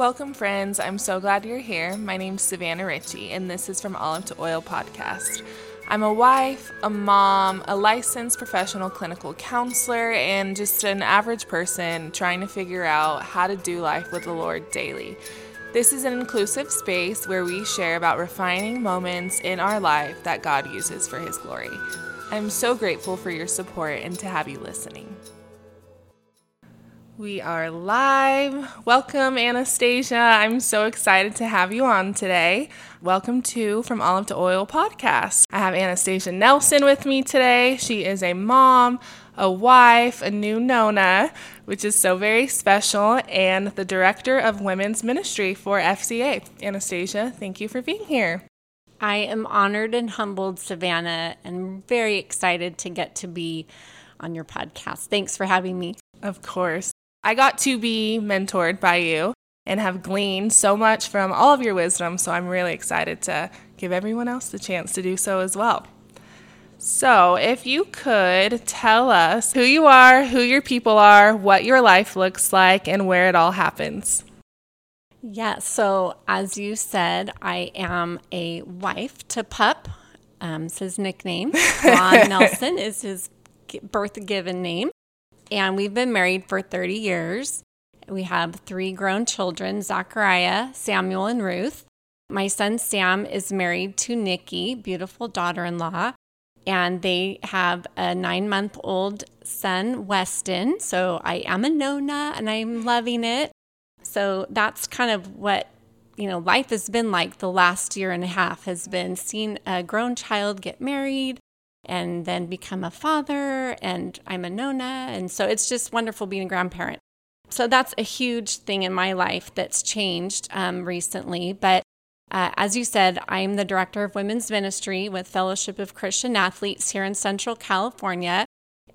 Welcome, friends. I'm so glad you're here. My name's Savannah Ritchie, and this is from Olive to Oil podcast. I'm a wife, a mom, a licensed professional clinical counselor, and just an average person trying to figure out how to do life with the Lord daily. This is an inclusive space where we share about refining moments in our life that God uses for His glory. I'm so grateful for your support and to have you listening. We are live. Welcome, Anastasia. I'm so excited to have you on today. Welcome to From Olive to Oil podcast. I have Anastasia Nelson with me today. She is a mom, a wife, a new Nona, which is so very special, and the director of women's ministry for FCA. Anastasia, thank you for being here. I am honored and humbled, Savannah, and very excited to get to be on your podcast. Thanks for having me. Of course. I got to be mentored by you and have gleaned so much from all of your wisdom, so I'm really excited to give everyone else the chance to do so as well. So, if you could tell us who you are, who your people are, what your life looks like, and where it all happens. Yeah, so as you said, I am a wife to Pup. Um, it's his nickname. Ron Nelson is his birth given name and we've been married for 30 years. We have three grown children Zachariah, Samuel, and Ruth. My son Sam is married to Nikki, beautiful daughter in law, and they have a nine month old son, Weston. So I am a Nona and I'm loving it. So that's kind of what you know life has been like the last year and a half has been seeing a grown child get married and then become a father, and I'm a Nona. And so it's just wonderful being a grandparent. So that's a huge thing in my life that's changed um, recently. But uh, as you said, I'm the director of women's ministry with Fellowship of Christian Athletes here in Central California.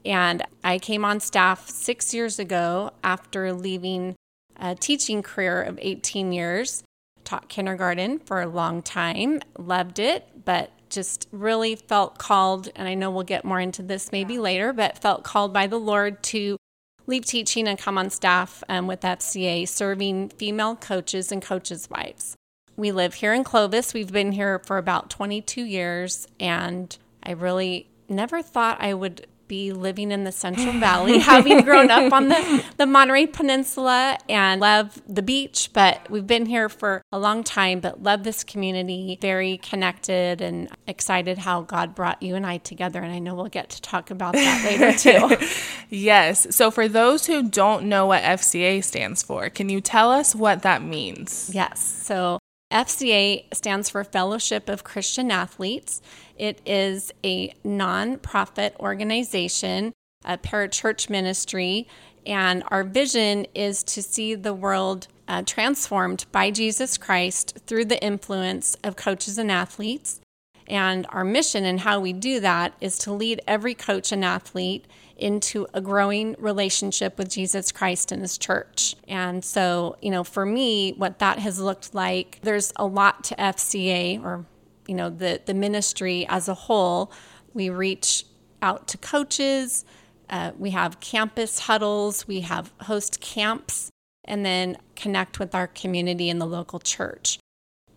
And I came on staff six years ago after leaving a teaching career of 18 years. Taught kindergarten for a long time, loved it, but just really felt called, and I know we'll get more into this maybe later, but felt called by the Lord to leave teaching and come on staff um, with FCA, serving female coaches and coaches' wives. We live here in Clovis. We've been here for about 22 years, and I really never thought I would be living in the Central Valley, having grown up on the, the Monterey Peninsula and love the beach. But we've been here for a long time, but love this community, very connected and excited how God brought you and I together. And I know we'll get to talk about that later too. yes. So, for those who don't know what FCA stands for, can you tell us what that means? Yes. So, FCA stands for Fellowship of Christian Athletes. It is a nonprofit organization, a parachurch ministry, and our vision is to see the world uh, transformed by Jesus Christ through the influence of coaches and athletes. And our mission and how we do that is to lead every coach and athlete into a growing relationship with Jesus Christ and his church. And so, you know, for me, what that has looked like, there's a lot to FCA or you know the the ministry as a whole. We reach out to coaches uh, we have campus huddles we have host camps and then connect with our community in the local church.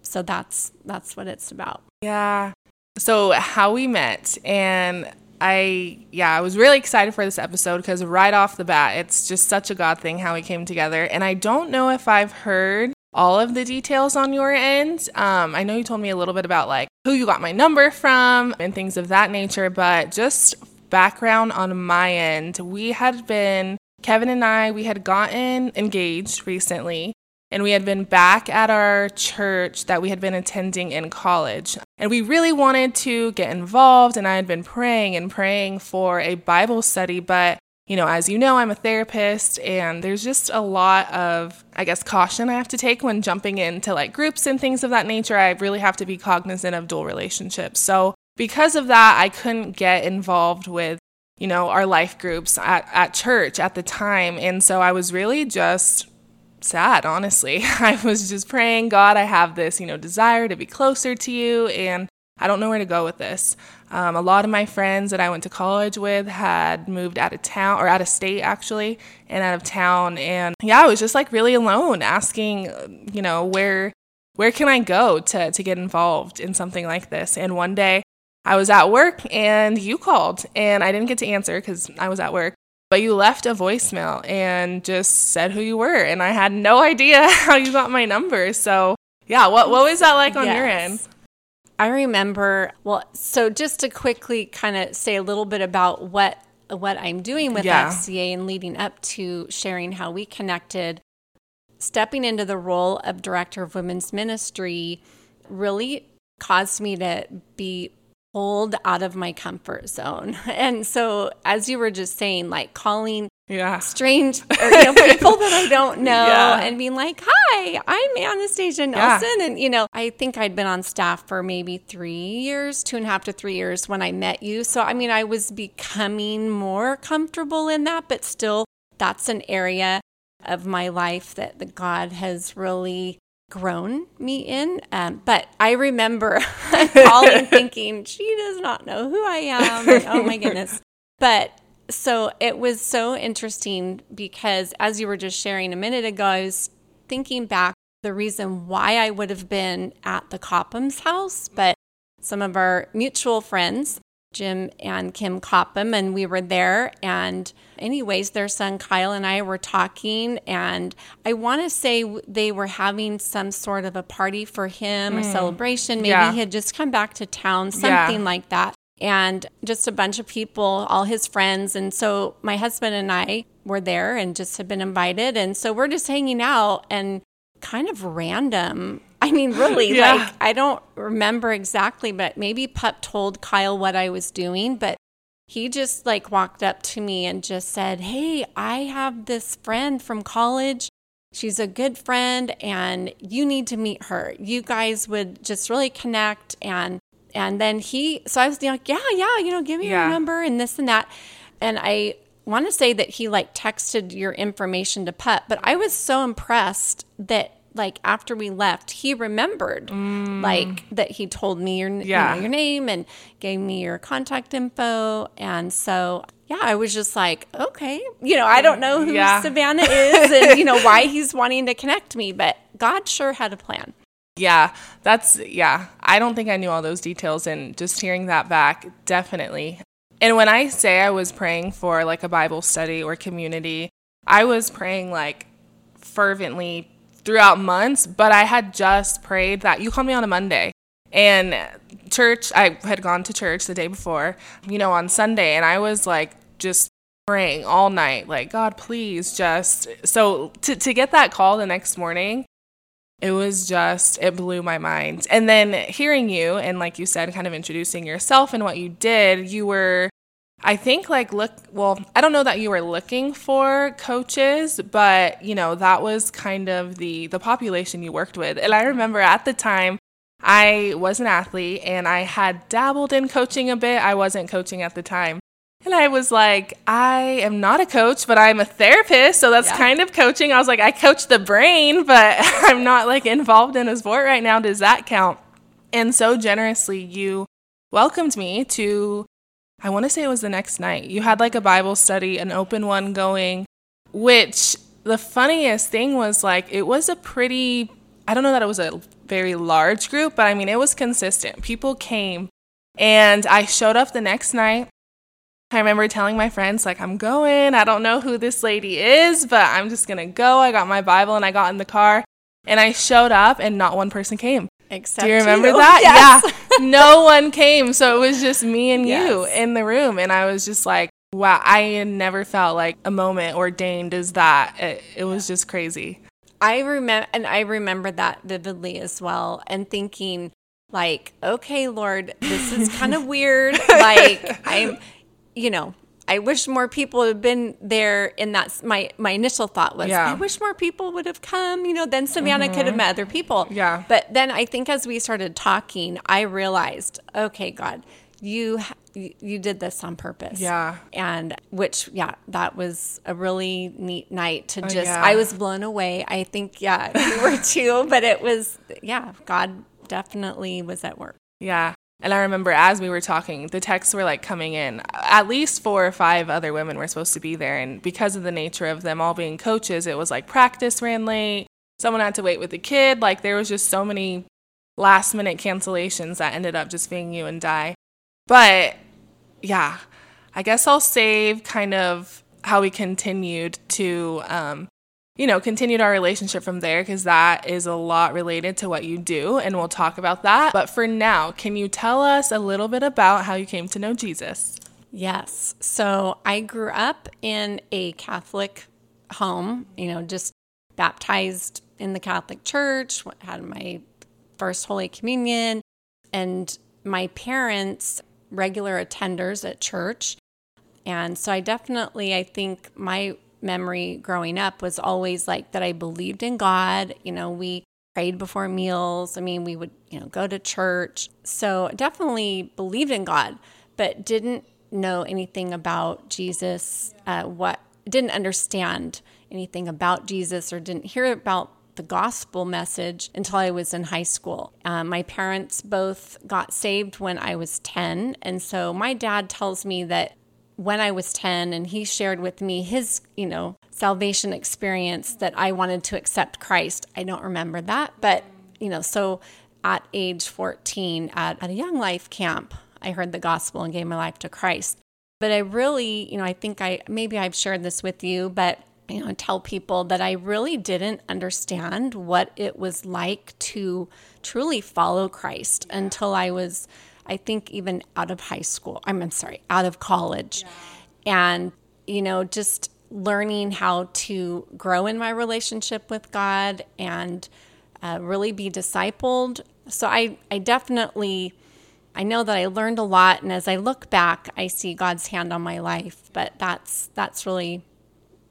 So that's that's what it's about. Yeah so how we met and I yeah, I was really excited for this episode because right off the bat, it's just such a God thing how we came together. And I don't know if I've heard all of the details on your end. Um, I know you told me a little bit about like who you got my number from and things of that nature, but just background on my end, we had been, Kevin and I, we had gotten engaged recently. And we had been back at our church that we had been attending in college. And we really wanted to get involved. And I had been praying and praying for a Bible study, but you know, as you know, I'm a therapist, and there's just a lot of, I guess, caution I have to take when jumping into like groups and things of that nature. I really have to be cognizant of dual relationships. So, because of that, I couldn't get involved with, you know, our life groups at, at church at the time. And so I was really just sad, honestly. I was just praying, God, I have this, you know, desire to be closer to you. And I don't know where to go with this. Um, a lot of my friends that I went to college with had moved out of town or out of state actually and out of town. And yeah, I was just like really alone asking, you know, where where can I go to, to get involved in something like this? And one day I was at work and you called and I didn't get to answer because I was at work. But you left a voicemail and just said who you were. And I had no idea how you got my number. So, yeah, what, what was that like on yes. your end? I remember, well, so just to quickly kind of say a little bit about what what I'm doing with yeah. FCA and leading up to sharing how we connected, stepping into the role of director of women's ministry really caused me to be pulled out of my comfort zone. And so, as you were just saying, like calling yeah. strange or, you know, people that I don't know yeah. and being like, hi, I'm Anastasia Nelson. Yeah. And, you know, I think I'd been on staff for maybe three years, two and a half to three years when I met you. So, I mean, I was becoming more comfortable in that, but still, that's an area of my life that the God has really grown me in. Um, but I remember calling thinking, she does not know who I am. And, oh my goodness. But so it was so interesting because as you were just sharing a minute ago, I was thinking back the reason why I would have been at the Copham's house, but some of our mutual friends, Jim and Kim Copham, and we were there. And, anyways, their son Kyle and I were talking, and I want to say they were having some sort of a party for him mm. or celebration. Maybe yeah. he had just come back to town, something yeah. like that and just a bunch of people, all his friends. And so my husband and I were there and just had been invited. And so we're just hanging out and kind of random. I mean, really, yeah. like, I don't remember exactly, but maybe Pup told Kyle what I was doing, but he just like walked up to me and just said, Hey, I have this friend from college. She's a good friend and you need to meet her. You guys would just really connect. And and then he, so I was like, yeah, yeah, you know, give me yeah. your number and this and that. And I want to say that he like texted your information to Pup, but I was so impressed that like after we left, he remembered mm. like that he told me your yeah. you know, your name and gave me your contact info. And so yeah, I was just like, okay, you know, I don't know who yeah. Savannah is and you know why he's wanting to connect me, but God sure had a plan. Yeah, that's, yeah. I don't think I knew all those details. And just hearing that back, definitely. And when I say I was praying for like a Bible study or community, I was praying like fervently throughout months, but I had just prayed that you called me on a Monday. And church, I had gone to church the day before, you know, on Sunday, and I was like just praying all night, like, God, please just. So to, to get that call the next morning, it was just it blew my mind and then hearing you and like you said kind of introducing yourself and what you did you were i think like look well i don't know that you were looking for coaches but you know that was kind of the the population you worked with and i remember at the time i was an athlete and i had dabbled in coaching a bit i wasn't coaching at the time and I was like, I am not a coach, but I'm a therapist. So that's yeah. kind of coaching. I was like, I coach the brain, but I'm not like involved in a sport right now. Does that count? And so generously, you welcomed me to, I want to say it was the next night. You had like a Bible study, an open one going, which the funniest thing was like, it was a pretty, I don't know that it was a very large group, but I mean, it was consistent. People came and I showed up the next night I remember telling my friends, like, I'm going. I don't know who this lady is, but I'm just going to go. I got my Bible and I got in the car and I showed up and not one person came. Except Do you remember you. that? Yes. Yeah. No one came. So it was just me and yes. you in the room. And I was just like, wow, I never felt like a moment ordained as that. It, it was just crazy. I remember, and I remember that vividly as well, and thinking, like, okay, Lord, this is kind of weird. Like, I'm you know, I wish more people had been there in that my my initial thought was yeah. I wish more people would have come, you know, then Savannah mm-hmm. could have met other people. Yeah. But then I think as we started talking, I realized, okay, God, you you did this on purpose. Yeah. And which yeah, that was a really neat night to oh, just yeah. I was blown away. I think yeah, you were too, but it was yeah, God definitely was at work. Yeah. And I remember as we were talking, the texts were like coming in. At least four or five other women were supposed to be there. And because of the nature of them all being coaches, it was like practice ran late. Someone had to wait with the kid. Like there was just so many last minute cancellations that ended up just being you and Di. But yeah, I guess I'll save kind of how we continued to um, you know, continued our relationship from there because that is a lot related to what you do, and we'll talk about that. But for now, can you tell us a little bit about how you came to know Jesus? Yes. So I grew up in a Catholic home, you know, just baptized in the Catholic Church, had my first Holy Communion, and my parents, regular attenders at church. And so I definitely, I think my memory growing up was always like that I believed in God. You know, we prayed before meals. I mean, we would, you know, go to church. So definitely believed in God, but didn't know anything about Jesus, uh, what didn't understand anything about Jesus or didn't hear about the gospel message until I was in high school. Uh, my parents both got saved when I was 10. And so my dad tells me that when I was 10 and he shared with me his, you know, salvation experience that I wanted to accept Christ. I don't remember that, but you know, so at age 14 at, at a young life camp, I heard the gospel and gave my life to Christ. But I really, you know, I think I maybe I've shared this with you, but you know, tell people that I really didn't understand what it was like to truly follow Christ until I was I think even out of high school. I'm, I'm sorry, out of college. Yeah. And, you know, just learning how to grow in my relationship with God and uh, really be discipled. So I, I definitely, I know that I learned a lot. And as I look back, I see God's hand on my life. But that's, that's really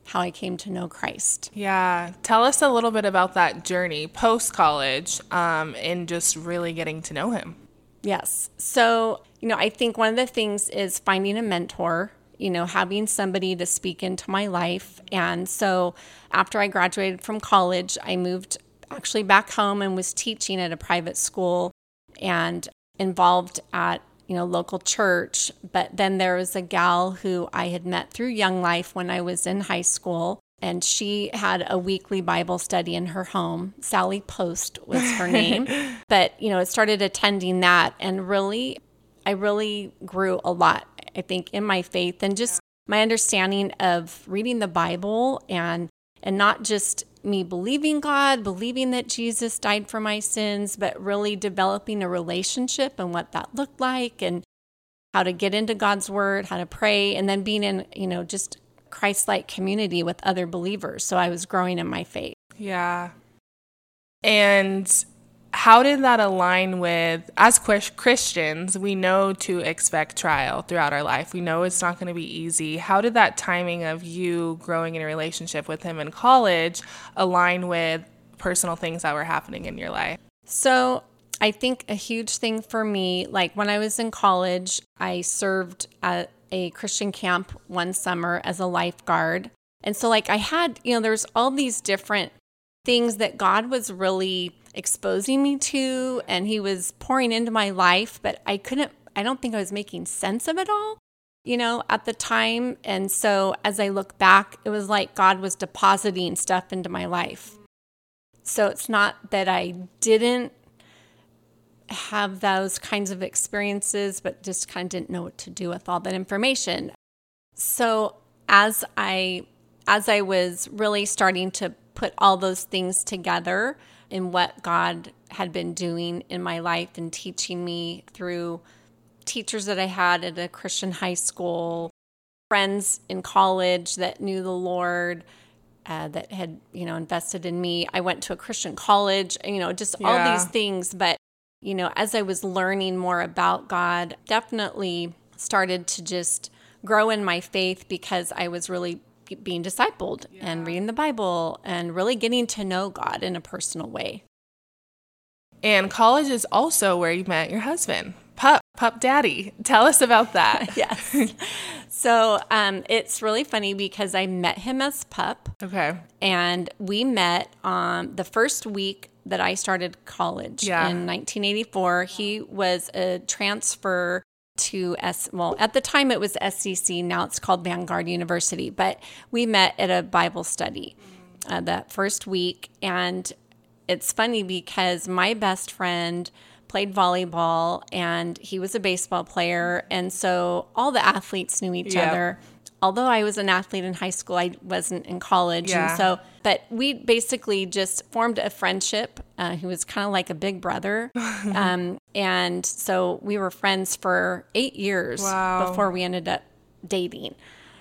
how I came to know Christ. Yeah. Tell us a little bit about that journey post college um, and just really getting to know Him. Yes. So, you know, I think one of the things is finding a mentor, you know, having somebody to speak into my life. And so after I graduated from college, I moved actually back home and was teaching at a private school and involved at you know local church but then there was a gal who i had met through young life when i was in high school and she had a weekly Bible study in her home. Sally Post was her name. but, you know, it started attending that and really, I really grew a lot, I think, in my faith and just my understanding of reading the Bible and and not just me believing God, believing that Jesus died for my sins, but really developing a relationship and what that looked like and how to get into God's word, how to pray, and then being in, you know, just Christ like community with other believers. So I was growing in my faith. Yeah. And how did that align with, as Christians, we know to expect trial throughout our life. We know it's not going to be easy. How did that timing of you growing in a relationship with him in college align with personal things that were happening in your life? So, I think a huge thing for me, like when I was in college, I served at a Christian camp one summer as a lifeguard. And so, like, I had, you know, there's all these different things that God was really exposing me to and He was pouring into my life, but I couldn't, I don't think I was making sense of it all, you know, at the time. And so, as I look back, it was like God was depositing stuff into my life. So, it's not that I didn't have those kinds of experiences, but just kind of didn't know what to do with all that information. So as I as I was really starting to put all those things together in what God had been doing in my life and teaching me through teachers that I had at a Christian high school, friends in college that knew the Lord, uh, that had you know invested in me. I went to a Christian college, you know, just yeah. all these things. But you know, as I was learning more about God, definitely started to just grow in my faith because I was really being discipled yeah. and reading the Bible and really getting to know God in a personal way. And college is also where you met your husband, Pup, Pup Daddy. Tell us about that. yes. So um, it's really funny because I met him as Pup. Okay. And we met um, the first week that I started college Yeah. in 1984. He was a transfer to S. Well, at the time it was SCC. Now it's called Vanguard University. But we met at a Bible study uh, that first week, and it's funny because my best friend played volleyball and he was a baseball player, and so all the athletes knew each other. Although I was an athlete in high school, I wasn't in college, Yeah. and so but we basically just formed a friendship. Uh, he was kind of like a big brother. um, and so we were friends for eight years Wow. before we ended up dating.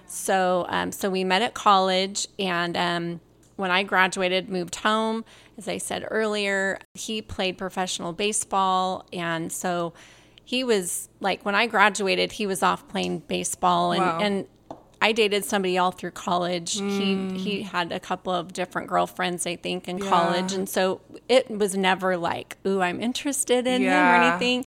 So, um, so we met at college, and um, when I graduated, moved home. As I said earlier, he played professional baseball, and so he was like when I graduated, he was off playing baseball, and Wow. and I dated somebody all through college. He mm. he had a couple of different girlfriends, I think, in college, and so it was never like, "Ooh, I'm interested in him" or anything.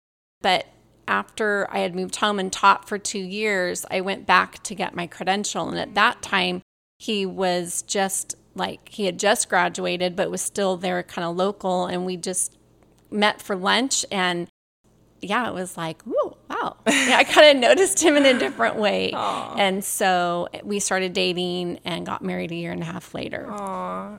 But after I had moved home and taught for two years, I went back to get my credential, and at that time, he was just like he had just graduated, but was still there, kind of local, and we just met for lunch and yeah, it was like, ooh, wow. Yeah, I kind of noticed him in a different way. And so we started dating and got married a year and a half later.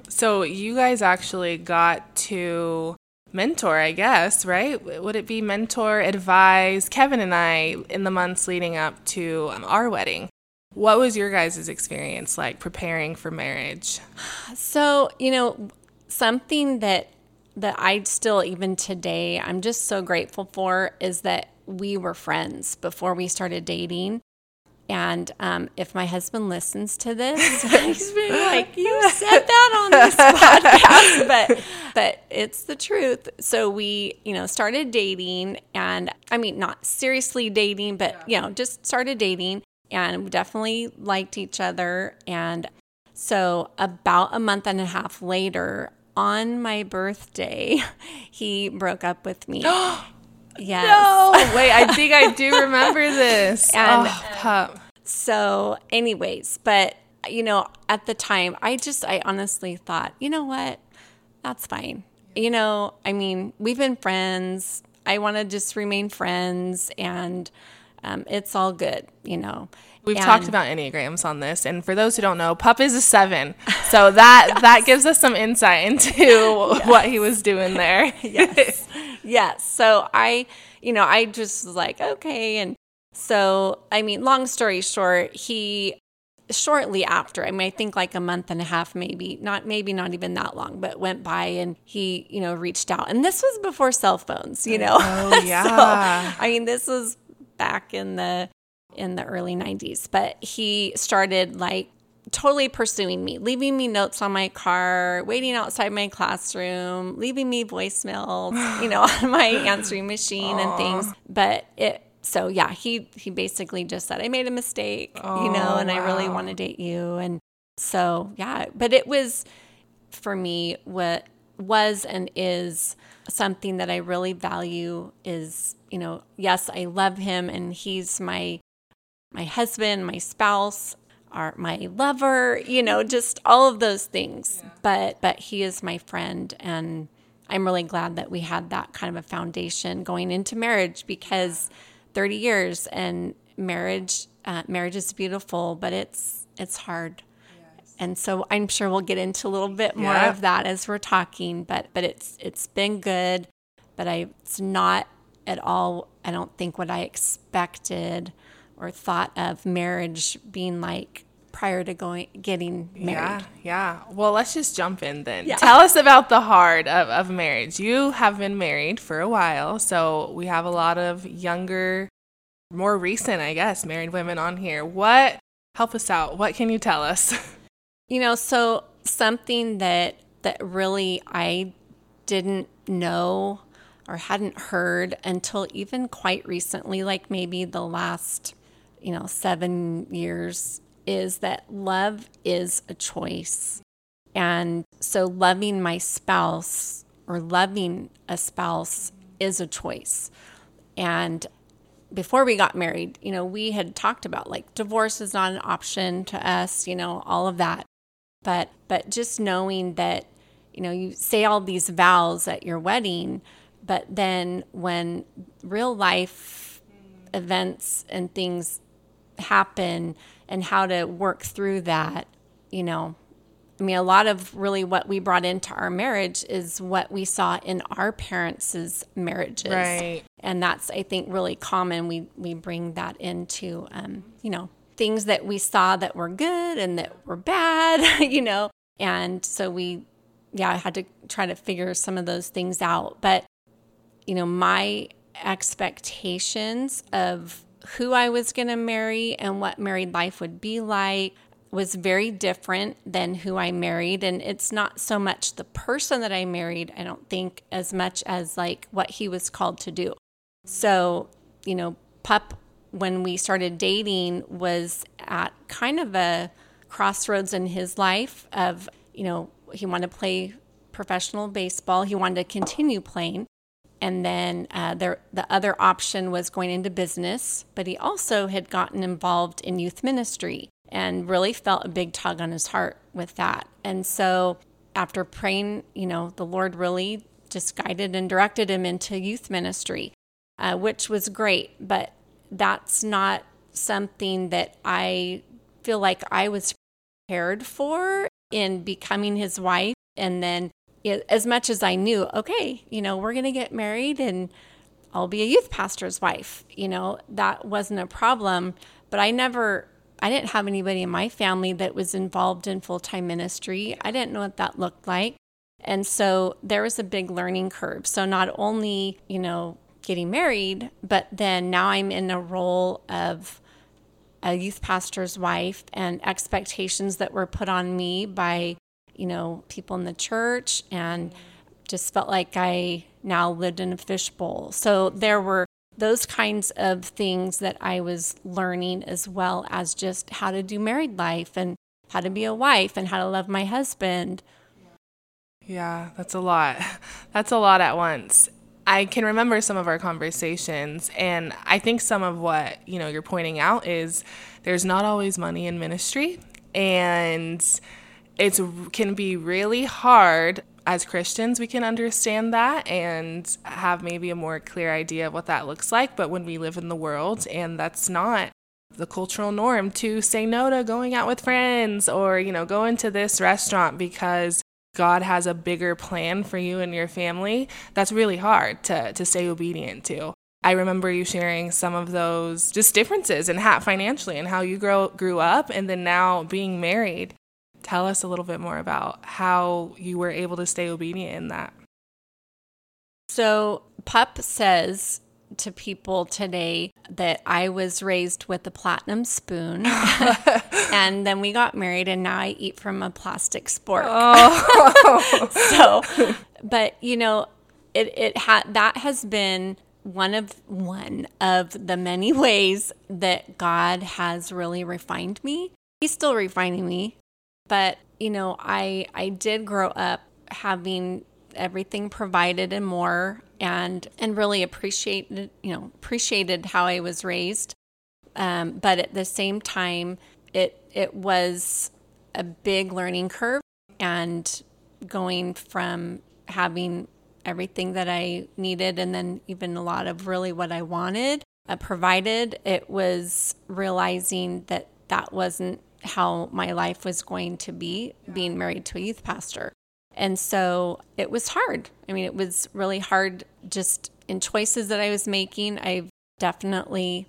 So you guys actually got to mentor, I guess, right? Would it be mentor, advise Kevin and I in the months leading up to um, our wedding? What was your guys' experience like preparing for marriage? So, you know, something that that I still even today I'm just so grateful for is that we were friends before we started dating. And um, if my husband listens to this, he's been like, "You said that on this podcast," but but it's the truth. So we, you know, started dating, and I mean, not seriously dating, but you know, just started dating, and we definitely liked each other. And so about a month and a half later, on my birthday, he broke up with me. yes. Oh, wait, I think I do remember this. And- oh, pup. So, anyways, but you know, at the time, I just, I honestly thought, you know what? That's fine. You know, I mean, we've been friends. I want to just remain friends and um, it's all good, you know. We've And- talked about enneagrams on this, and for those who don't know, Pup is a seven, so that that gives us some insight into what he was doing there. yes. yes. So I, you know, I just was like, okay. And so, I mean, long story short, he shortly after, I mean, I think like a month and a half, maybe not, maybe not even that long, but went by and he, you know, reached out. And this was before cell phones, you know? Oh, yeah. I mean, this was back in the, in the early 90s, but he started like totally pursuing me, leaving me notes on my car, waiting outside my classroom, leaving me voicemails, you know, on my answering machine and things. But it so yeah, he he basically just said I made a mistake, you know, oh, and I really want to date you. And so yeah, but it was for me what was and is something that I really value is, you know, yes, I love him and he's my my husband, my spouse, our my lover, you know, just all of those things. But but he is my friend and I'm really glad that we had that kind of a foundation going into marriage because 30 years and marriage uh, marriage is beautiful, but it's it's hard. And so I'm sure we'll get into a little bit more Yeah. of that as we're talking, but but it's it's been good, but I it's not at all I don't think what I expected or thought of marriage being like prior to going getting married. Yeah, yeah. Well, let's just jump in then. Yeah. Tell us about the hard of, of marriage. You have been married for a while, so we have a lot of younger, more recent, I guess, married women on here. What help us out? What can you tell us? You know, so something that that really I didn't know or hadn't heard until even quite recently, like maybe the last, you know, seven years, is that love is a choice. And so loving my spouse or loving a spouse is a choice. And before we got married, you know, we had talked about like divorce is not an option to us, you know, all of that. But but just knowing that you know, you say all these vows at your wedding, but then when real life events and things happen and how to work through that, you know, I mean, a lot of really what we brought into our marriage is what we saw in our parents' marriages. Right. And that's, I think, really common. We, we bring that into, um, you know, things that we saw that were good and that were bad, you know. And so we, yeah, I had to try to figure some of those things out. But, you know, my expectations of who I was going to marry and what married life would be like was very different than who I married. And it's not so much the person that I married, I don't think, as much as like what he was called to do. So, you know, Pup, when we started dating, was at kind of a crossroads in his life of, you know, he wanted to play professional baseball, he wanted to continue playing. And then uh, there, the other option was going into business, but he also had gotten involved in youth ministry and really felt a big tug on his heart with that. And so after praying, you know, the Lord really just guided and directed him into youth ministry, uh, which was great. But that's not something that I feel like I was prepared for in becoming his wife. And then as much as I knew, okay, you know, we're going to get married and I'll be a youth pastor's wife, you know, that wasn't a problem. But I never, I didn't have anybody in my family that was involved in full time ministry. I didn't know what that looked like. And so there was a big learning curve. So not only, you know, getting married, but then now I'm in a role of a youth pastor's wife and expectations that were put on me by you know, people in the church and just felt like I now lived in a fishbowl. So there were those kinds of things that I was learning as well as just how to do married life and how to be a wife and how to love my husband. Yeah, that's a lot. That's a lot at once. I can remember some of our conversations and I think some of what, you know, you're pointing out is there's not always money in ministry and it can be really hard as Christians, we can understand that and have maybe a more clear idea of what that looks like. But when we live in the world and that's not the cultural norm to say no to going out with friends or, you know, going to this restaurant because God has a bigger plan for you and your family, that's really hard to, to stay obedient to. I remember you sharing some of those just differences in how financially and how you grow, grew up and then now being married tell us a little bit more about how you were able to stay obedient in that. So, Pup says to people today that I was raised with a platinum spoon. and then we got married, and now I eat from a plastic spork. Oh. so, but you know, it, it had that has been one of one of the many ways that God has really refined me. He's still refining me but, you know, I I did grow up having everything provided and more and and really appreciated, you know, appreciated how I was raised. Um, but at the same time, it it was a big learning curve and going from having everything that I needed and then even a lot of really what I wanted uh, provided, it was realizing that that wasn't how my life was going to be being married to a youth pastor. And so it was hard. I mean, it was really hard just in choices that I was making. I definitely,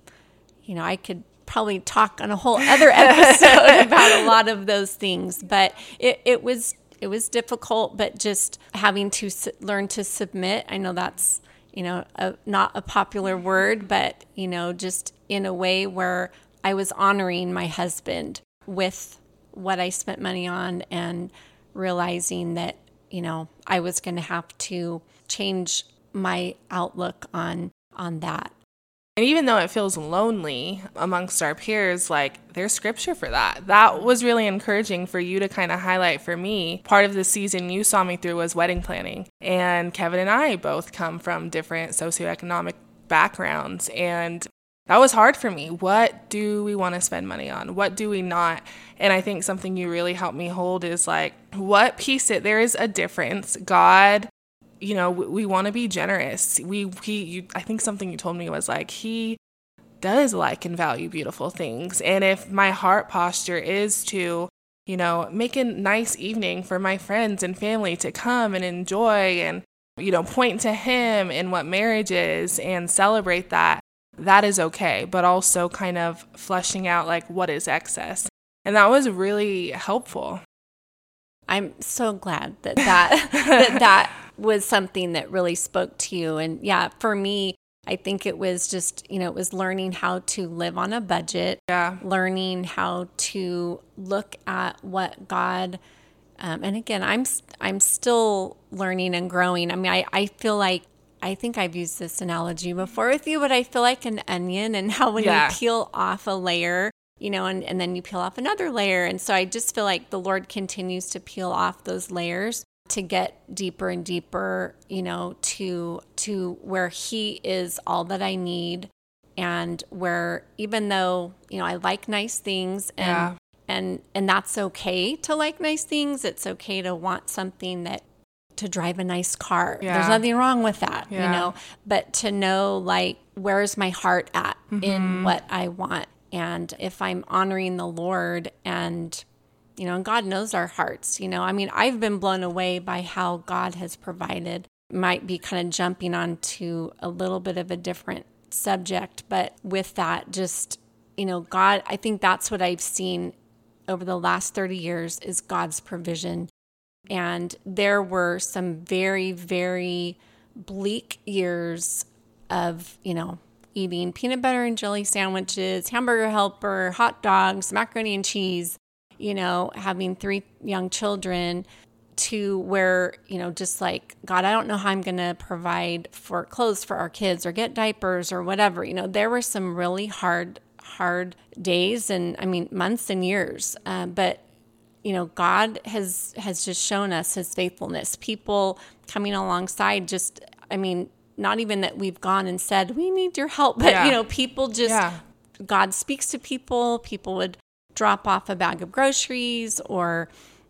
you know, I could probably talk on a whole other episode about a lot of those things, but it, it was it was difficult, but just having to su- learn to submit. I know that's you know a, not a popular word, but you know just in a way where I was honoring my husband with what I spent money on and realizing that, you know, I was going to have to change my outlook on on that. And even though it feels lonely amongst our peers, like there's scripture for that. That was really encouraging for you to kind of highlight for me. Part of the season you saw me through was wedding planning. And Kevin and I both come from different socioeconomic backgrounds. And that was hard for me. What do we want to spend money on? What do we not? And I think something you really helped me hold is like, what piece it, there is a difference. God, you know, we, we want to be generous. We, he, you, I think something you told me was like, he does like and value beautiful things. And if my heart posture is to, you know, make a nice evening for my friends and family to come and enjoy and, you know, point to him in what marriage is and celebrate that, that is okay. But also kind of fleshing out like what is excess. And that was really helpful. I'm so glad that that, that, that was something that really spoke to you. And yeah, for me, I think it was just, you know, it was learning how to live on a budget. Yeah. Learning how to look at what God, um, and again, I'm I'm still learning and growing. I mean, I, I feel like I think I've used this analogy before with you, but I feel like an onion and how when yeah. you peel off a layer, you know, and, and then you peel off another layer. And so I just feel like the Lord continues to peel off those layers to get deeper and deeper, you know, to to where he is all that I need and where even though, you know, I like nice things and yeah. and and that's okay to like nice things, it's okay to want something that to drive a nice car. Yeah. There's nothing wrong with that, yeah. you know, but to know like where's my heart at mm-hmm. in what I want and if I'm honoring the Lord and you know, and God knows our hearts. You know, I mean, I've been blown away by how God has provided. Might be kind of jumping onto a little bit of a different subject, but with that, just, you know, God, I think that's what I've seen over the last 30 years is God's provision. And there were some very, very bleak years of, you know, eating peanut butter and jelly sandwiches, hamburger helper, hot dogs, macaroni and cheese you know, having three young children to where, you know, just like, God, I don't know how I'm going to provide for clothes for our kids or get diapers or whatever. You know, there were some really hard, hard days and I mean, months and years. Uh, but, you know, God has, has just shown us his faithfulness. People coming alongside just, I mean, not even that we've gone and said, we need your help, but, yeah. you know, people just, yeah. God speaks to people. People would drop off a bag of groceries or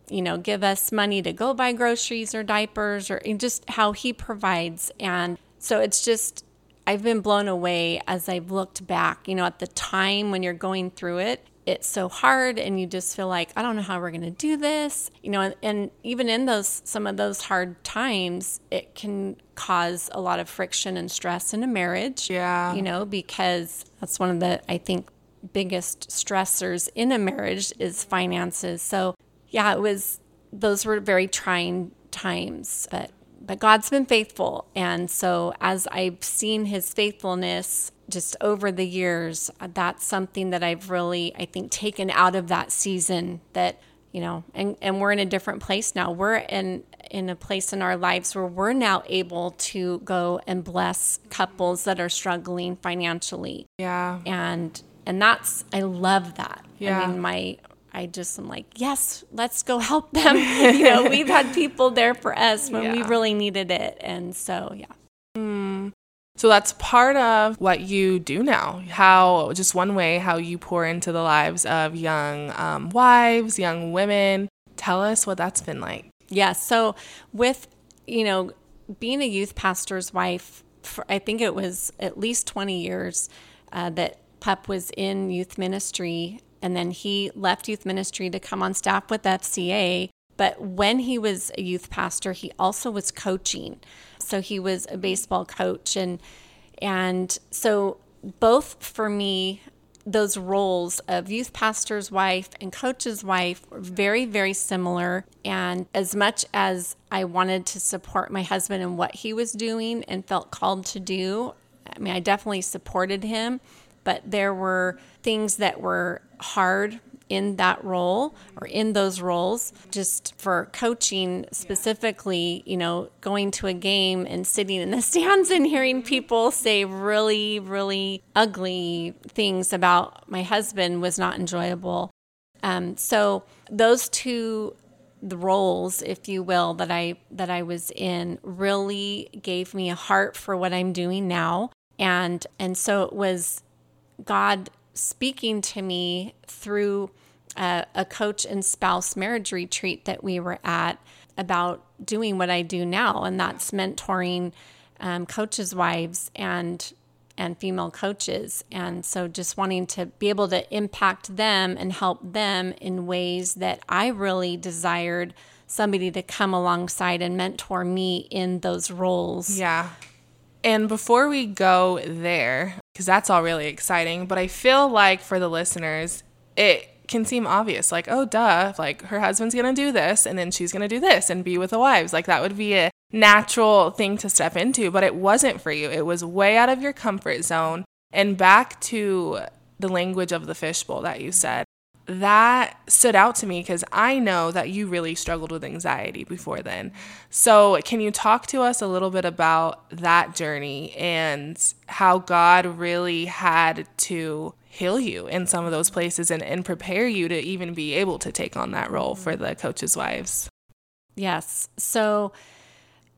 you know give us money to go buy groceries or diapers or just how he provides and so it's just I've been blown away as I've looked back you know at the time when you're going through it it's so hard and you just feel like I don't know how we're going to do this you know and, and even in those some of those hard times it can cause a lot of friction and stress in a marriage yeah you know because that's one of the I think biggest stressors in a marriage is finances. So, yeah, it was those were very trying times, but but God's been faithful. And so as I've seen his faithfulness just over the years, that's something that I've really I think taken out of that season that you know, and, and we're in a different place now. We're in in a place in our lives where we're now able to go and bless couples that are struggling financially. Yeah. And and that's I love that. Yeah. I mean, my I just am like, yes, let's go help them. you know, we've had people there for us when yeah. we really needed it, and so yeah. Mm. So that's part of what you do now. How just one way how you pour into the lives of young um, wives, young women. Tell us what that's been like. Yeah. So with you know being a youth pastor's wife, for, I think it was at least twenty years uh, that Pup was in youth ministry and then he left youth ministry to come on staff with FCA. But when he was a youth pastor, he also was coaching. So he was a baseball coach and and so both for me those roles of youth pastor's wife and coach's wife were very, very similar. And as much as I wanted to support my husband in what he was doing and felt called to do, I mean, I definitely supported him but there were things that were hard in that role or in those roles just for coaching specifically you know going to a game and sitting in the stands and hearing people say really really ugly things about my husband was not enjoyable. Um, so those two the roles if you will that i that i was in really gave me a heart for what i'm doing now. And and so it was God speaking to me through a, a coach and spouse marriage retreat that we were at about doing what I do now, and that's mentoring um, coaches' wives and and female coaches. And so just wanting to be able to impact them and help them in ways that I really desired somebody to come alongside and mentor me in those roles. Yeah. And before we go there, because that's all really exciting, but I feel like for the listeners, it can seem obvious like, oh, duh, like her husband's going to do this and then she's going to do this and be with the wives. Like that would be a natural thing to step into, but it wasn't for you. It was way out of your comfort zone. And back to the language of the fishbowl that you said, that stood out to me because I know that you really struggled with anxiety before then. So, can you talk to us a little bit about that journey and how God really had to heal you in some of those places and, and prepare you to even be able to take on that role for the coaches' wives? Yes. So,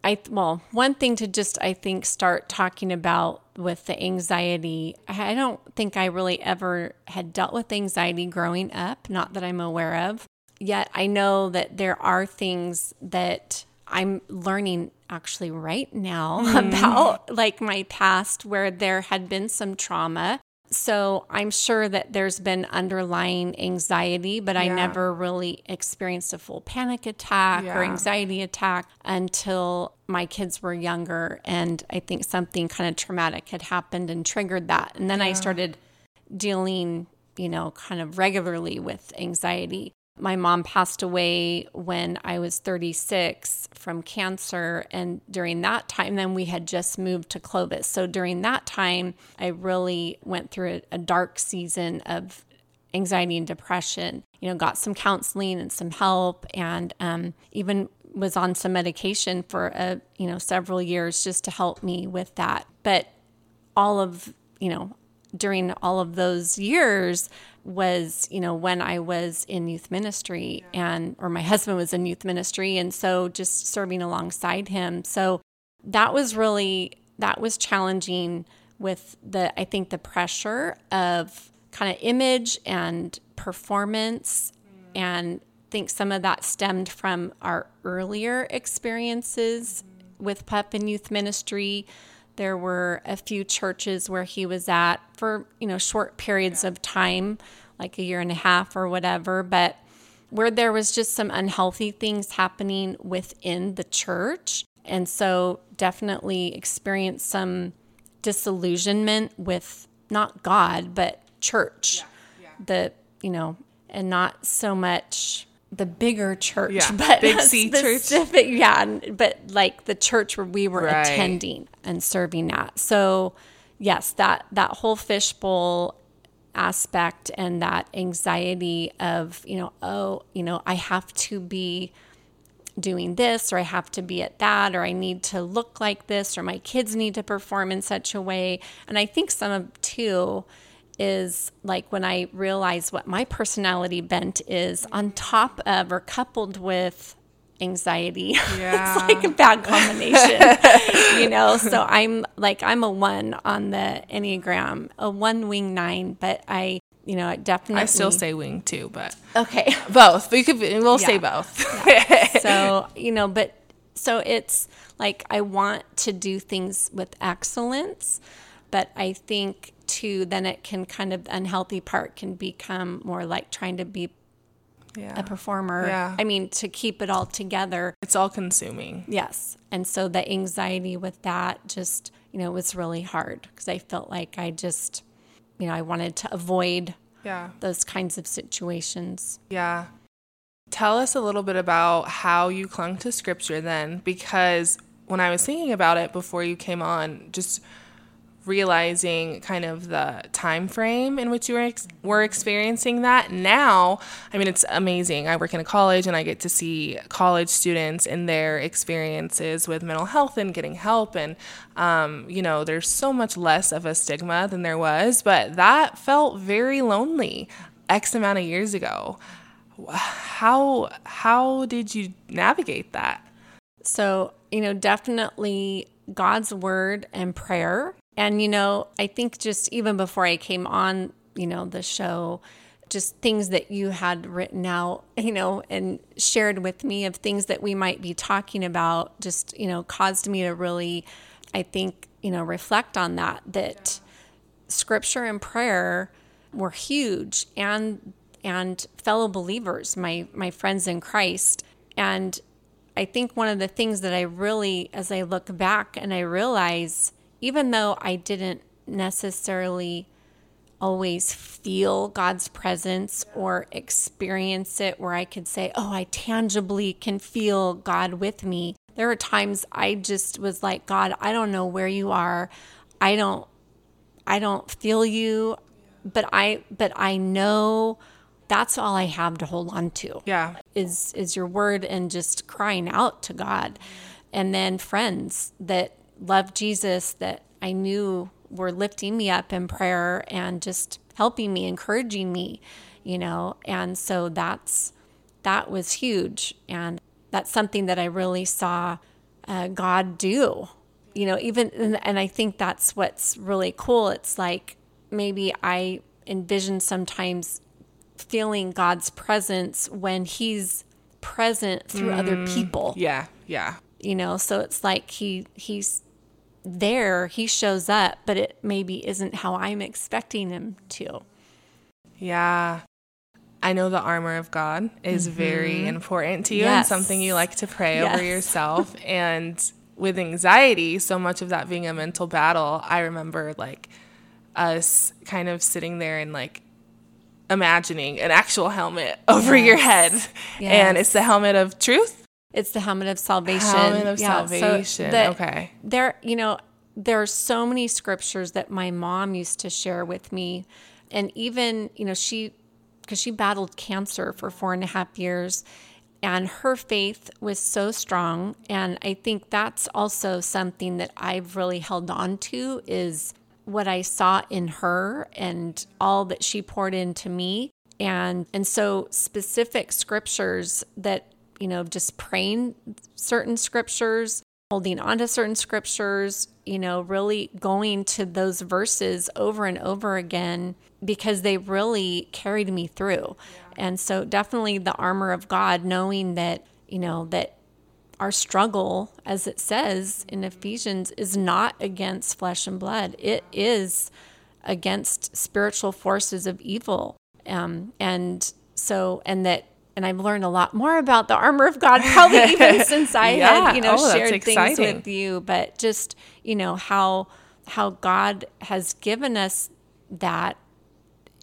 I well, one thing to just I think start talking about with the anxiety. I don't think I really ever had dealt with anxiety growing up, not that I'm aware of. Yet I know that there are things that I'm learning actually right now mm. about like my past where there had been some trauma so I'm sure that there's been underlying anxiety, but yeah. I never really experienced a full panic attack yeah. or anxiety attack until my kids were younger. And I think something kind of traumatic had happened and triggered that. And then yeah. I started dealing, you know, kind of regularly with anxiety. My mom passed away when I was 36 from cancer. And during that time, then we had just moved to Clovis. So during that time, I really went through a, a dark season of anxiety and depression. You know, got some counseling and some help, and um, even was on some medication for a you know several years just to help me with that. But all of you know during all of those years was you know when i was in youth ministry and or my husband was in youth ministry and so just serving alongside him. So that was really that was challenging with the i think the pressure of kind of image and performance. Mm. And I think some of that stemmed from our earlier experiences mm. with pup and youth ministry there were a few churches where he was at for, you know, short periods of time, like a year and a half or whatever, but where there was just some unhealthy things happening within the church. And so definitely experienced some disillusionment with not God, but church. Yeah, yeah. The, you know, and not so much the bigger church, yeah, but big C specific, church. Yeah, but like the church where we were right. attending and serving at. So, yes, that that whole fishbowl aspect and that anxiety of you know, oh, you know, I have to be doing this or I have to be at that or I need to look like this or my kids need to perform in such a way. And I think some of too is like when I realize what my personality bent is on top of or coupled with anxiety. Yeah. it's like a bad combination, you know? So I'm like, I'm a one on the Enneagram, a one wing nine, but I, you know, definitely. I still say wing too, but. Okay. Both. But you could, we'll yeah. say both. Yeah. so, you know, but so it's like I want to do things with excellence, but I think too, then it can kind of the unhealthy part can become more like trying to be yeah. a performer. Yeah. I mean, to keep it all together. It's all consuming. Yes. And so the anxiety with that just, you know, was really hard because I felt like I just, you know, I wanted to avoid yeah. those kinds of situations. Yeah. Tell us a little bit about how you clung to scripture then, because when I was thinking about it before you came on, just realizing kind of the time frame in which you were, ex- were experiencing that. Now i mean it's amazing. I work in a college and i get to see college students and their experiences with mental health and getting help and um, you know there's so much less of a stigma than there was but that felt very lonely x amount of years ago. How how did you navigate that? So you know definitely god's word and prayer And, you know, I think just even before I came on, you know, the show, just things that you had written out, you know, and shared with me of things that we might be talking about just, you know, caused me to really, I think, you know, reflect on that, that scripture and prayer were huge and and fellow believers, my my friends in Christ. And I think one of the things that I really as I look back and I realize even though I didn't necessarily always feel God's presence or experience it where I could say, oh, I tangibly can feel God with me. There were times I just was like, God, I don't know where you are. I don't I don't feel you, but I but I know that's all I have to hold on to. Yeah. Is is your word and just crying out to God. And then friends that love Jesus that I knew were lifting me up in prayer and just helping me, encouraging me, you know. And so that's that was huge, and that's something that I really saw uh, God do. You know, even and, and I think that's what's really cool. It's like maybe I envision sometimes feeling God's presence when He's present through mm, other people. Yeah, yeah. You know, so it's like He He's there, he shows up, but it maybe isn't how I'm expecting him to. Yeah. I know the armor of God is mm-hmm. very important to you yes. and something you like to pray yes. over yourself. and with anxiety, so much of that being a mental battle, I remember like us kind of sitting there and like imagining an actual helmet over yes. your head. And it's the helmet of truth it's the helmet of salvation. Helmet of yeah, salvation. So okay. There, you know, there are so many scriptures that my mom used to share with me, and even you know she, because she battled cancer for four and a half years, and her faith was so strong, and I think that's also something that I've really held on to is what I saw in her and all that she poured into me and and so specific scriptures that you know, just praying certain scriptures, holding on to certain scriptures, you know, really going to those verses over and over again because they really carried me through. Yeah. And so definitely the armor of God, knowing that, you know, that our struggle, as it says in Ephesians, is not against flesh and blood. It is against spiritual forces of evil. Um, and so, and that and I've learned a lot more about the armor of God probably even since I yeah. had, you know, oh, shared things with you, but just, you know, how how God has given us that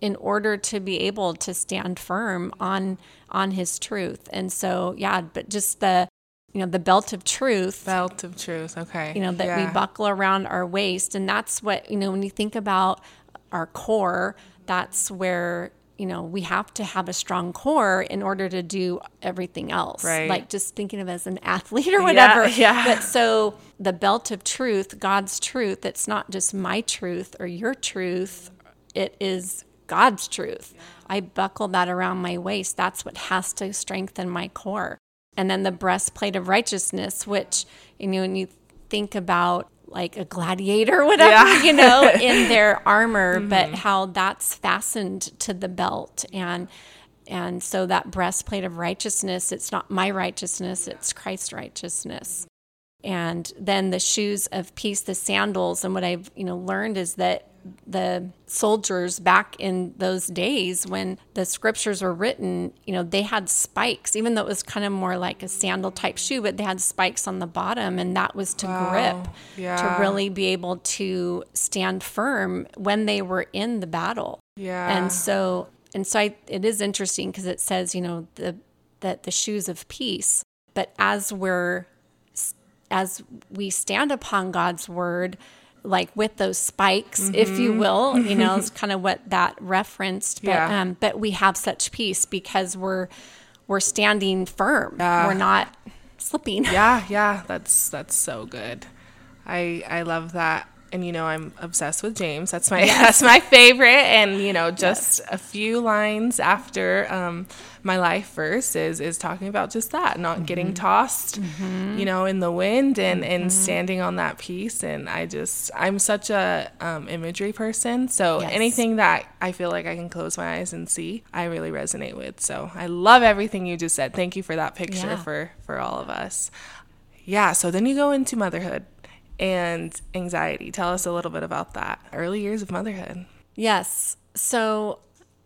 in order to be able to stand firm on on his truth. And so, yeah, but just the you know, the belt of truth. Belt of truth. Okay. You know, that yeah. we buckle around our waist and that's what, you know, when you think about our core, that's where you know, we have to have a strong core in order to do everything else. Right. Like just thinking of as an athlete or whatever. Yeah, yeah. But so the belt of truth, God's truth, it's not just my truth or your truth, it is God's truth. I buckle that around my waist. That's what has to strengthen my core. And then the breastplate of righteousness, which, you know, when you think about like a gladiator or whatever, yeah. you know, in their armor, mm-hmm. but how that's fastened to the belt and and so that breastplate of righteousness, it's not my righteousness, it's Christ's righteousness. And then the shoes of peace, the sandals, and what I've, you know, learned is that the soldiers back in those days when the scriptures were written, you know, they had spikes, even though it was kind of more like a sandal type shoe, but they had spikes on the bottom, and that was to wow. grip, yeah. to really be able to stand firm when they were in the battle. Yeah. And so, and so I, it is interesting because it says, you know, the that the shoes of peace, but as we're as we stand upon God's word, like with those spikes, mm-hmm. if you mm-hmm. will, you know, it's kind of what that referenced. But yeah. um, but we have such peace because we're we're standing firm. Uh, we're not slipping. Yeah, yeah, that's that's so good. I I love that. And you know I'm obsessed with James. That's my that's my favorite. And you know, just yes. a few lines after um, my life verse is is talking about just that, not mm-hmm. getting tossed, mm-hmm. you know, in the wind and mm-hmm. and standing on that peace. And I just I'm such a um, imagery person, so yes. anything that I feel like I can close my eyes and see, I really resonate with. So I love everything you just said. Thank you for that picture yeah. for for all of us. Yeah. So then you go into motherhood and anxiety. Tell us a little bit about that. Early years of motherhood. Yes. So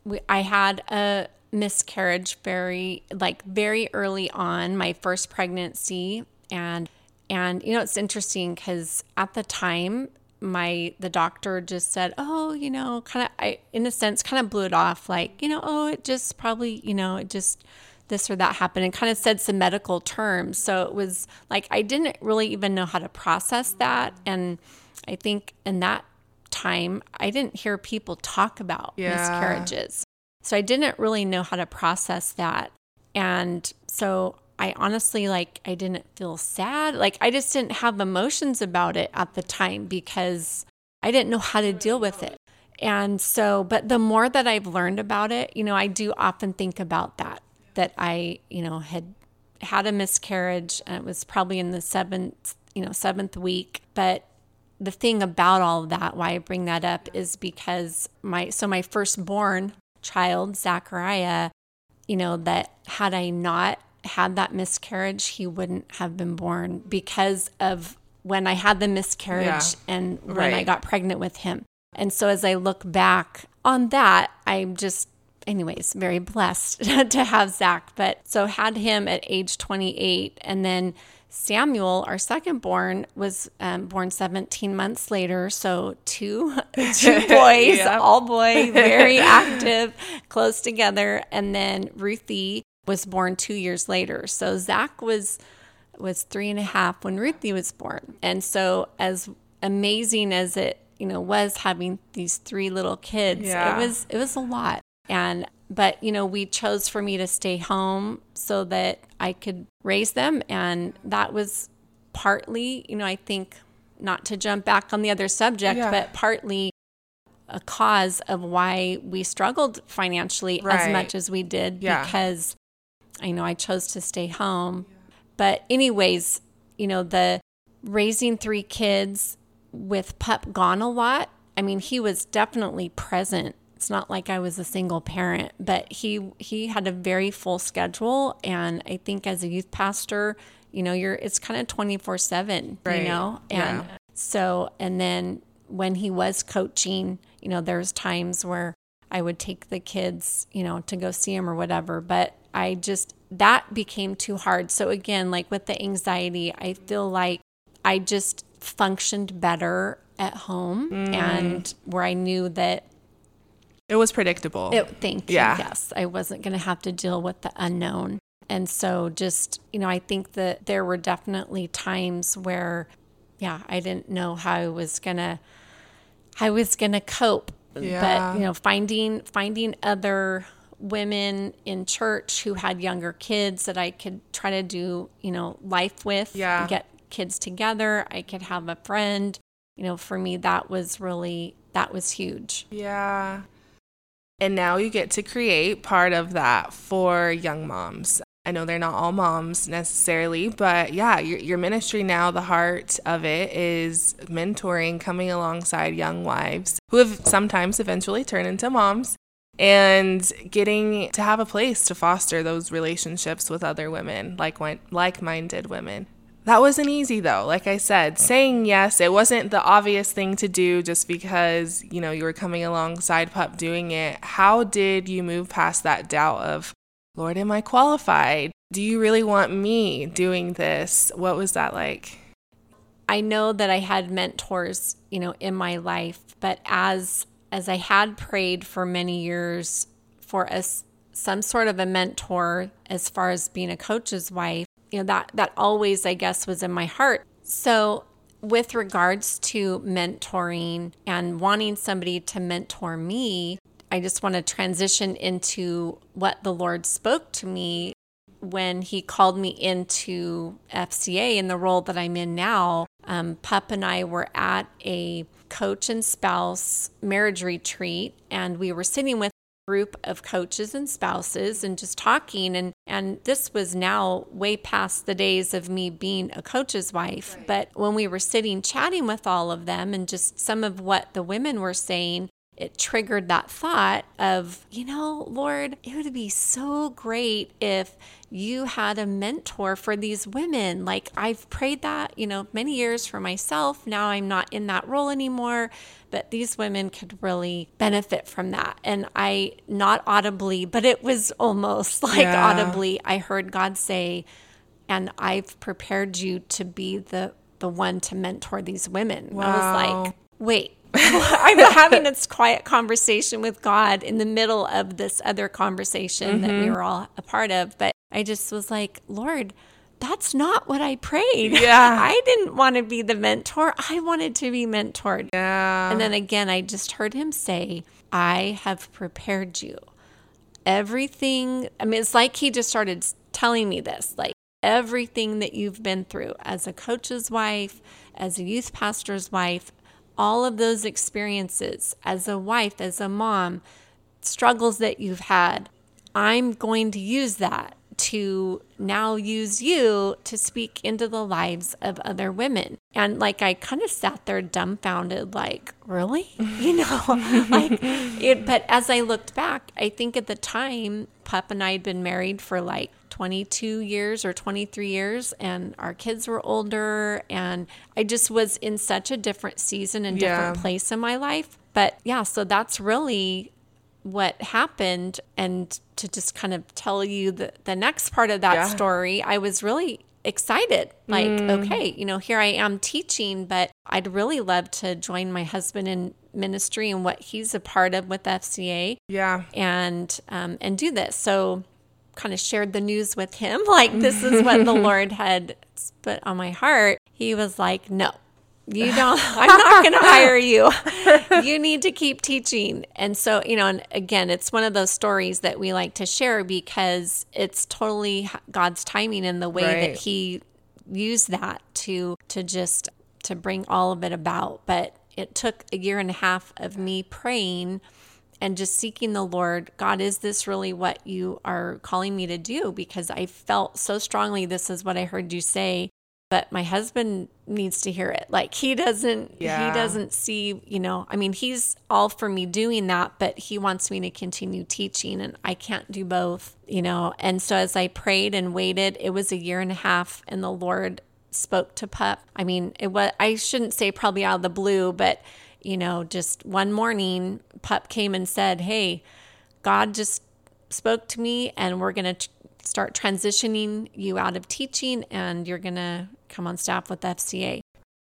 we, I had a miscarriage very like very early on my first pregnancy and and you know it's interesting cuz at the time my the doctor just said oh you know kind of i in a sense kind of blew it off like you know oh it just probably you know it just this or that happened and kind of said some medical terms. So it was like I didn't really even know how to process that. And I think in that time, I didn't hear people talk about yeah. miscarriages. So I didn't really know how to process that. And so I honestly like I didn't feel sad. Like I just didn't have emotions about it at the time because I didn't know how to deal with it. And so, but the more that I've learned about it, you know, I do often think about that that I, you know, had had a miscarriage and it was probably in the seventh, you know, seventh week. But the thing about all of that, why I bring that up is because my so my firstborn child, Zachariah, you know, that had I not had that miscarriage, he wouldn't have been born because of when I had the miscarriage yeah, and when right. I got pregnant with him. And so as I look back on that, I'm just anyways, very blessed to have Zach. But so had him at age 28. And then Samuel, our second born, was um, born 17 months later. So two, two boys, yep. all boy, very active, close together. And then Ruthie was born two years later. So Zach was was three and a half when Ruthie was born. And so as amazing as it you know was having these three little kids yeah. it was it was a lot and but you know, we chose for me to stay home so that I could raise them and that was partly, you know, I think not to jump back on the other subject, yeah. but partly a cause of why we struggled financially right. as much as we did yeah. because I know I chose to stay home. But anyways, you know, the raising three kids with pup gone a lot. I mean, he was definitely present it's not like I was a single parent, but he he had a very full schedule and I think as a youth pastor, you know, you're it's kind of 24/7, right. you know. And yeah. so and then when he was coaching, you know, there's times where I would take the kids, you know, to go see him or whatever, but I just that became too hard. So again, like with the anxiety, I feel like I just functioned better at home mm. and where I knew that it was predictable. It, thank you. Yeah. Yes. I wasn't going to have to deal with the unknown. And so, just, you know, I think that there were definitely times where, yeah, I didn't know how I was going to, I was going to cope. Yeah. But, you know, finding, finding other women in church who had younger kids that I could try to do, you know, life with, yeah. get kids together. I could have a friend. You know, for me, that was really, that was huge. Yeah. And now you get to create part of that for young moms. I know they're not all moms necessarily, but yeah, your, your ministry now, the heart of it is mentoring, coming alongside young wives who have sometimes eventually turned into moms and getting to have a place to foster those relationships with other women, like like minded women. That wasn't easy though. Like I said, saying yes, it wasn't the obvious thing to do just because, you know, you were coming alongside pup doing it. How did you move past that doubt of, Lord, am I qualified? Do you really want me doing this? What was that like? I know that I had mentors, you know, in my life, but as as I had prayed for many years for us some sort of a mentor as far as being a coach's wife, you know that that always i guess was in my heart. So with regards to mentoring and wanting somebody to mentor me i just want to transition into what the lord spoke to me when he called me into fca in the role that i'm in now. Um, Pup and I were at a coach and spouse marriage retreat, and we were sitting with group of coaches and spouses and just talking and and this was now way past the days of me being a coach's wife right. but when we were sitting chatting with all of them and just some of what the women were saying it triggered that thought of, you know, Lord, it would be so great if you had a mentor for these women. Like I've prayed that, you know, many years for myself. Now I'm not in that role anymore, but these women could really benefit from that. And I, not audibly, but it was almost like yeah. audibly, I heard God say, and I've prepared you to be the the one to mentor these women. Wow. I was like, wait, I'm having this quiet conversation with God in the middle of this other conversation mm-hmm. that we mm-hmm. were all a part of. But I just was like, Lord, that's not what I prayed. Yeah. I didn't want to be the mentor. I wanted to be mentored. Yeah. And then again, I just heard him say, I have prepared you. Everything, I mean, it's like he just started telling me this like, everything that you've been through as a coach's wife, as a youth pastor's wife, all of those experiences as a wife, as a mom, struggles that you've had, I'm going to use that to now use you to speak into the lives of other women. And like I kind of sat there dumbfounded, like, really? You know, like it. But as I looked back, I think at the time, Pup and I had been married for like 22 years or 23 years, and our kids were older. And I just was in such a different season and different yeah. place in my life. But yeah, so that's really what happened. And to just kind of tell you the, the next part of that yeah. story, I was really excited. Like, mm. okay, you know, here I am teaching, but I'd really love to join my husband in ministry and what he's a part of with FCA. Yeah. And um, and do this. So kind of shared the news with him, like this is what the Lord had put on my heart. He was like, No, you don't i'm not going to hire you you need to keep teaching and so you know and again it's one of those stories that we like to share because it's totally god's timing in the way right. that he used that to to just to bring all of it about but it took a year and a half of me praying and just seeking the Lord, God, is this really what you are calling me to do? Because I felt so strongly this is what I heard you say but my husband needs to hear it. Like he doesn't yeah. he doesn't see you know i mean he's all for me doing that but he wants me to continue teaching and i can't do both you know? And so as i prayed and waited it was a year and a half and the lord spoke to pup. I mean it was i shouldn't say probably out of the blue but you know just one morning pup came and said hey god just spoke to me and we're going to start transitioning you out of teaching and you're going to come on staff with FCA.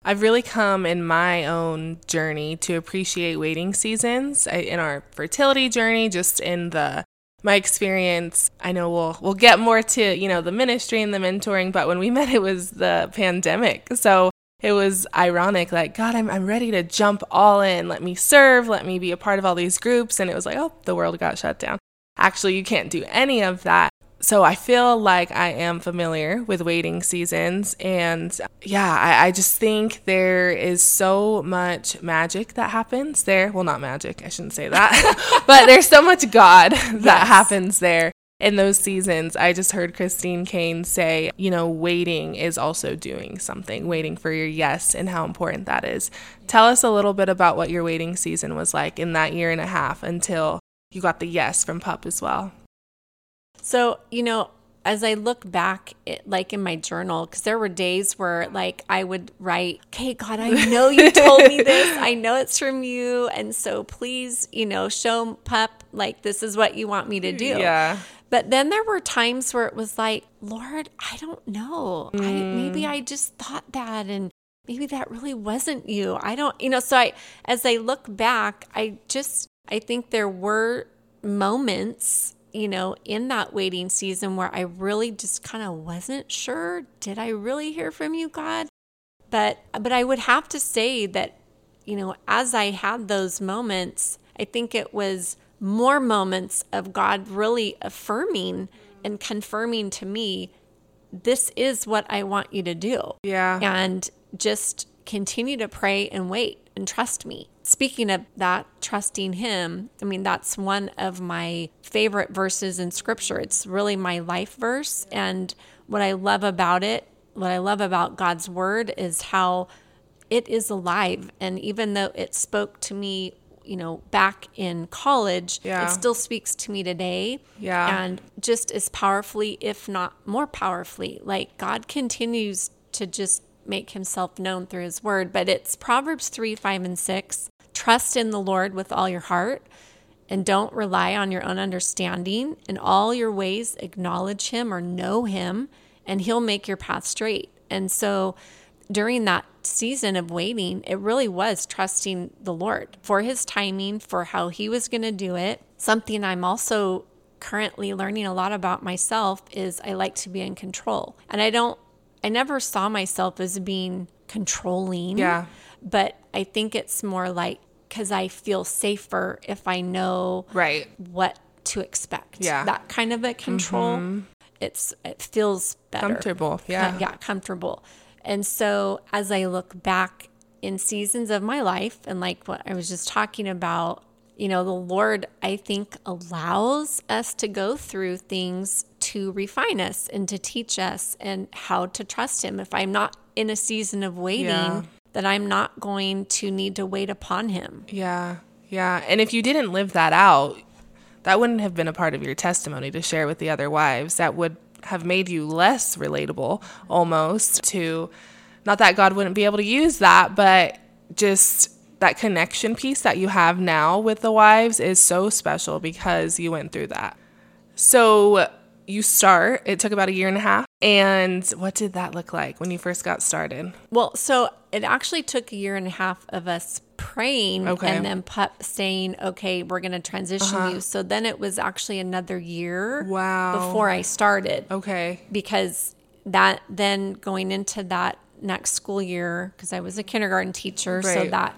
I've really come in my own journey to appreciate waiting seasons in our fertility journey, just in the my experience. I know we'll we'll get more to, you know, the ministry and the mentoring, but when we met it was the pandemic. So it was ironic, like, God, I'm, I'm ready to jump all in. Let me serve. Let me be a part of all these groups. And it was like, oh, the world got shut down. Actually, you can't do any of that so I feel like I am familiar with waiting seasons. And yeah, I, I, just think there is so much magic that happens there. Well, not magic, I shouldn't say that, but there's so much God that yes. happens there in those seasons. I just heard Christine Caine say, you know, waiting is also doing something, waiting for your yes, and how important that is. Tell us a little bit about what your waiting season was like in that year and a half until you got the yes from Pup as well. So, you know, as I look back, it, like in my journal, because there were days where, like, I would write, "Okay, God, I know you told me this. I know it's from you, and so please, you know, show pup like this is what you want me to do." Yeah. But then there were times where it was like, "Lord, I don't know. Mm. I, maybe I just thought that, and maybe that really wasn't you. I don't, you know." So I, as I look back, I just, I think there were moments you know, in that waiting season where I really just kind of wasn't sure, did I really hear from you, God? But but I would have to say that, you know, as I had those moments, I think it was more moments of God really affirming and confirming to me this is what I want you to do. Yeah. And just continue to pray and wait and trust me. Speaking of that, trusting Him, I mean, that's one of my favorite verses in Scripture. It's really my life verse. And what I love about it, what I love about God's Word is how it is alive. And even though it spoke to me, you know, back in college, Yeah. it still speaks to me today. Yeah. And just as powerfully, if not more powerfully. Like God continues to just make himself known through his word. But it's Proverbs 3, 5, and 6. Trust in the Lord with all your heart and don't rely on your own understanding. In all your ways, acknowledge him or know him, and he'll make your path straight. And so during that season of waiting, it really was trusting the Lord for his timing, for how he was going to do it. Something I'm also currently learning a lot about myself is I like to be in control. And I don't, I never saw myself as being controlling. Yeah. But I think it's more like because I feel safer if I know Right. what to expect. Yeah. Mm-hmm. That kind of a control. It's it feels better. Comfortable. Yeah. Yeah, comfortable. And so as I look back in seasons of my life and like what I was just talking about, you know, the Lord I think allows us to go through things to refine us and to teach us and how to trust him. If I'm not in a season of waiting, Yeah. then I'm not going to need to wait upon him. Yeah. Yeah. And if you didn't live that out, that wouldn't have been a part of your testimony to share with the other wives. That would have made you less relatable almost to not that God wouldn't be able to use that, but just that connection piece that you have now with the wives is so special because you went through that. So you start, it took about a year and a half. And what did that look like when you first got started? Well, so it actually took a year and a half of us praying Okay. and then Pup saying, okay, we're going to transition uh-huh. you. So then it was actually another year Wow. before I started Okay. because that then going into that next school year, because I was a kindergarten teacher. So that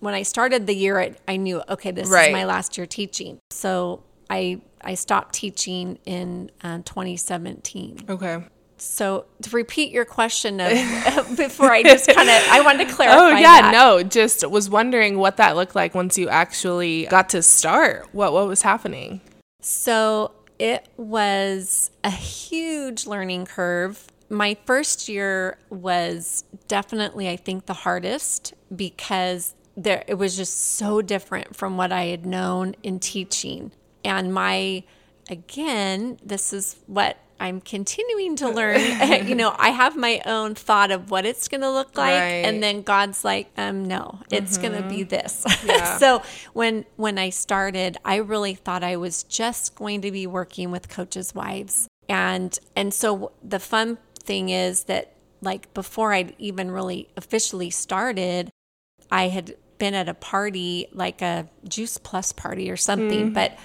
when I started the year, I, I knew, okay, this Right. is my last year teaching. So I, I stopped teaching in uh, 2017. Okay. So to repeat your question of before I just kind of I wanted to clarify. Oh yeah, that. no, just was wondering what that looked like once you actually got to start. What what was happening? So it was a huge learning curve. My first year was definitely I think the hardest because there it was just so different from what I had known in teaching. And my again, this is what I'm continuing to learn. you know, I have my own thought of what it's going to look like Right. and then God's like, um no, it's going to be this. Yeah. so when when I started, I really thought I was just going to be working with coaches' wives. And and so the fun thing is that like before I'd even really officially started, I had been at a party, like a Juice Plus party or something, but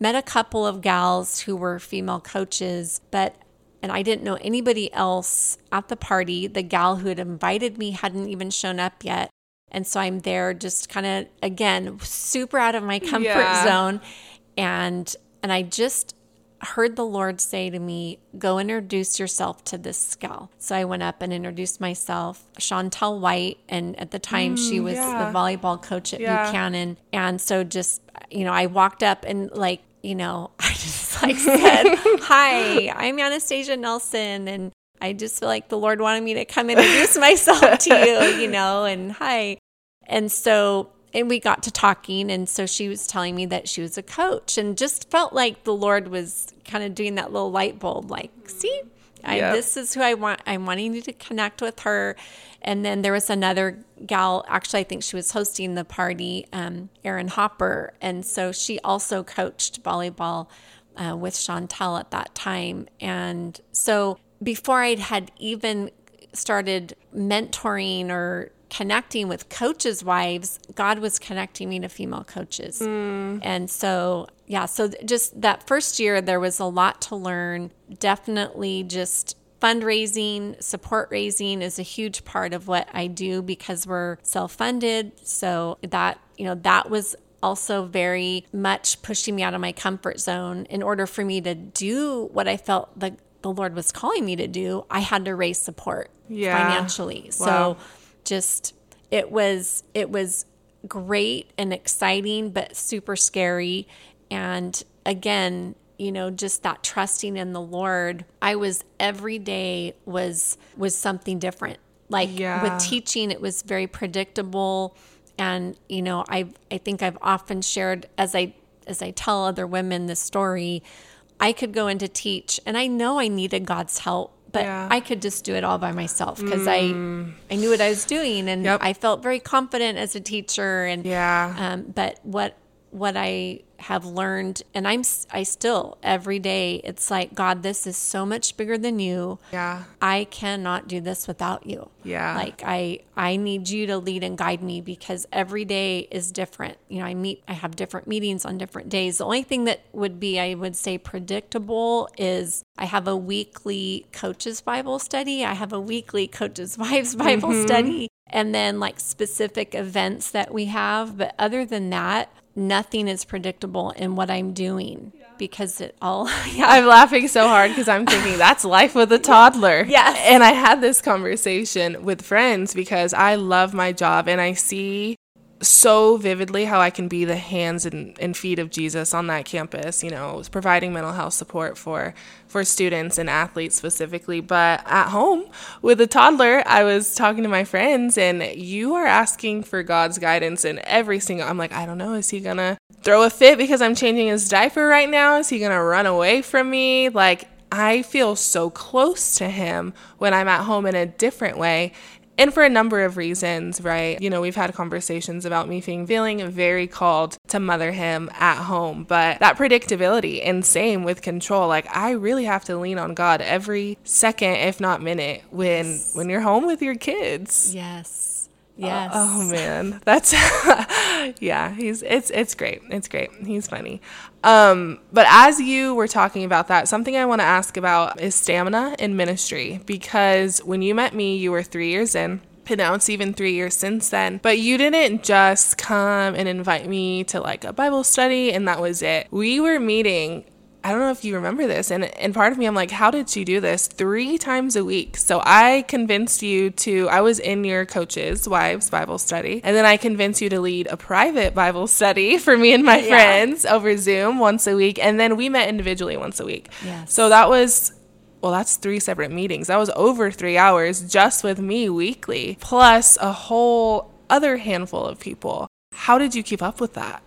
met a couple of gals who were female coaches, but and I didn't know anybody else at the party. The gal who had invited me hadn't even shown up yet. And so I'm there just kind of again super out of my comfort Yeah. zone and and I just heard the Lord say to me, Go introduce yourself to this gal. So I went up and introduced myself, Chantel White. And at the time, she mm, was yeah. the volleyball coach at Yeah. Buchanan. And so just, you know, I walked up and like, you know, I just like said, Hi, I'm Anastasia Nelson. And I just feel like the Lord wanted me to come introduce myself to you, you know, and hi. And so, and we got to talking. And so she was telling me that she was a coach and just felt like the Lord was kind of doing that little light bulb like, mm-hmm. see, I, Yep. this is who I want. I'm wanting you to connect with her. And then there was another gal, actually, I think she was hosting the party, um, Erin Hopper. And so she also coached volleyball uh, with Chantel at that time. And so before I had even started mentoring or connecting with coaches' wives, God was connecting me to female coaches. And so, yeah, so just that first year, there was a lot to learn. Definitely just fundraising, support raising is a huge part of what I do because we're self funded. So that, you know, that was also very much pushing me out of my comfort zone. In order for me to do what I felt the, the Lord was calling me to do, I had to raise support. Yeah. financially. Wow. So just it was it was great and exciting but super scary and again you know just that trusting in the lord i was every day was was something different like Yeah. with teaching it was very predictable and you know i i think i've often shared as i as i tell other women this story i could go in to teach and i know i needed god's help but Yeah. i could just do it all by myself because i i knew what i was doing and Yep. i felt very confident as a teacher and Yeah. um, but what what I have learned, and I'm I still every day, it's like God, this is so much bigger than you. Yeah. I cannot do this without you. Yeah. Like I I need you to lead and guide me because every day is different. You know, I meet I have different meetings on different days. The only thing that would be I would say predictable is I have a weekly coaches Bible study. I have a weekly coaches wives Bible mm-hmm. study and then like specific events that we have, but other than that, nothing is predictable in what I'm doing because it all yeah. I'm laughing so hard because I'm thinking that's life with a toddler. Yes. And I had this conversation with friends because I love my job and I see so vividly how I can be the hands and, and feet of Jesus on that campus, you know, providing mental health support for for students and athletes specifically. But at home with a toddler, I was talking to my friends and you are asking for God's guidance in every single I'm like, I don't know, is he gonna throw a fit because I'm changing his diaper right now? Is he gonna run away from me? Like I feel so close to him when I'm at home in a different way. And for a number of reasons, right? You know, we've had conversations about me feeling, feeling very called to mother him at home, but that predictability and same with control. Like I really have to lean on God every second, if not minute, when when you're home with your kids. Yes. Yes. Oh man, that's yeah. He's it's it's great. It's great. He's funny. Um, but as you were talking about that, something I want to ask about is stamina in ministry because when you met me, you were three years in. Now it's even three years since then. But you didn't just come and invite me to like a Bible study and that was it. We were meeting I don't know if you remember this. And, and part of me, I'm like, how did she do this three times a week? So I convinced you to, I was in your coach's wives Bible study. And then I convinced you to lead a private Bible study for me and my Yeah. friends over Zoom once a week. And then we met individually once a week. Yes. So that was, well, that's three separate meetings. That was over three hours just with me weekly, plus a whole other handful of people. How did you keep up with that?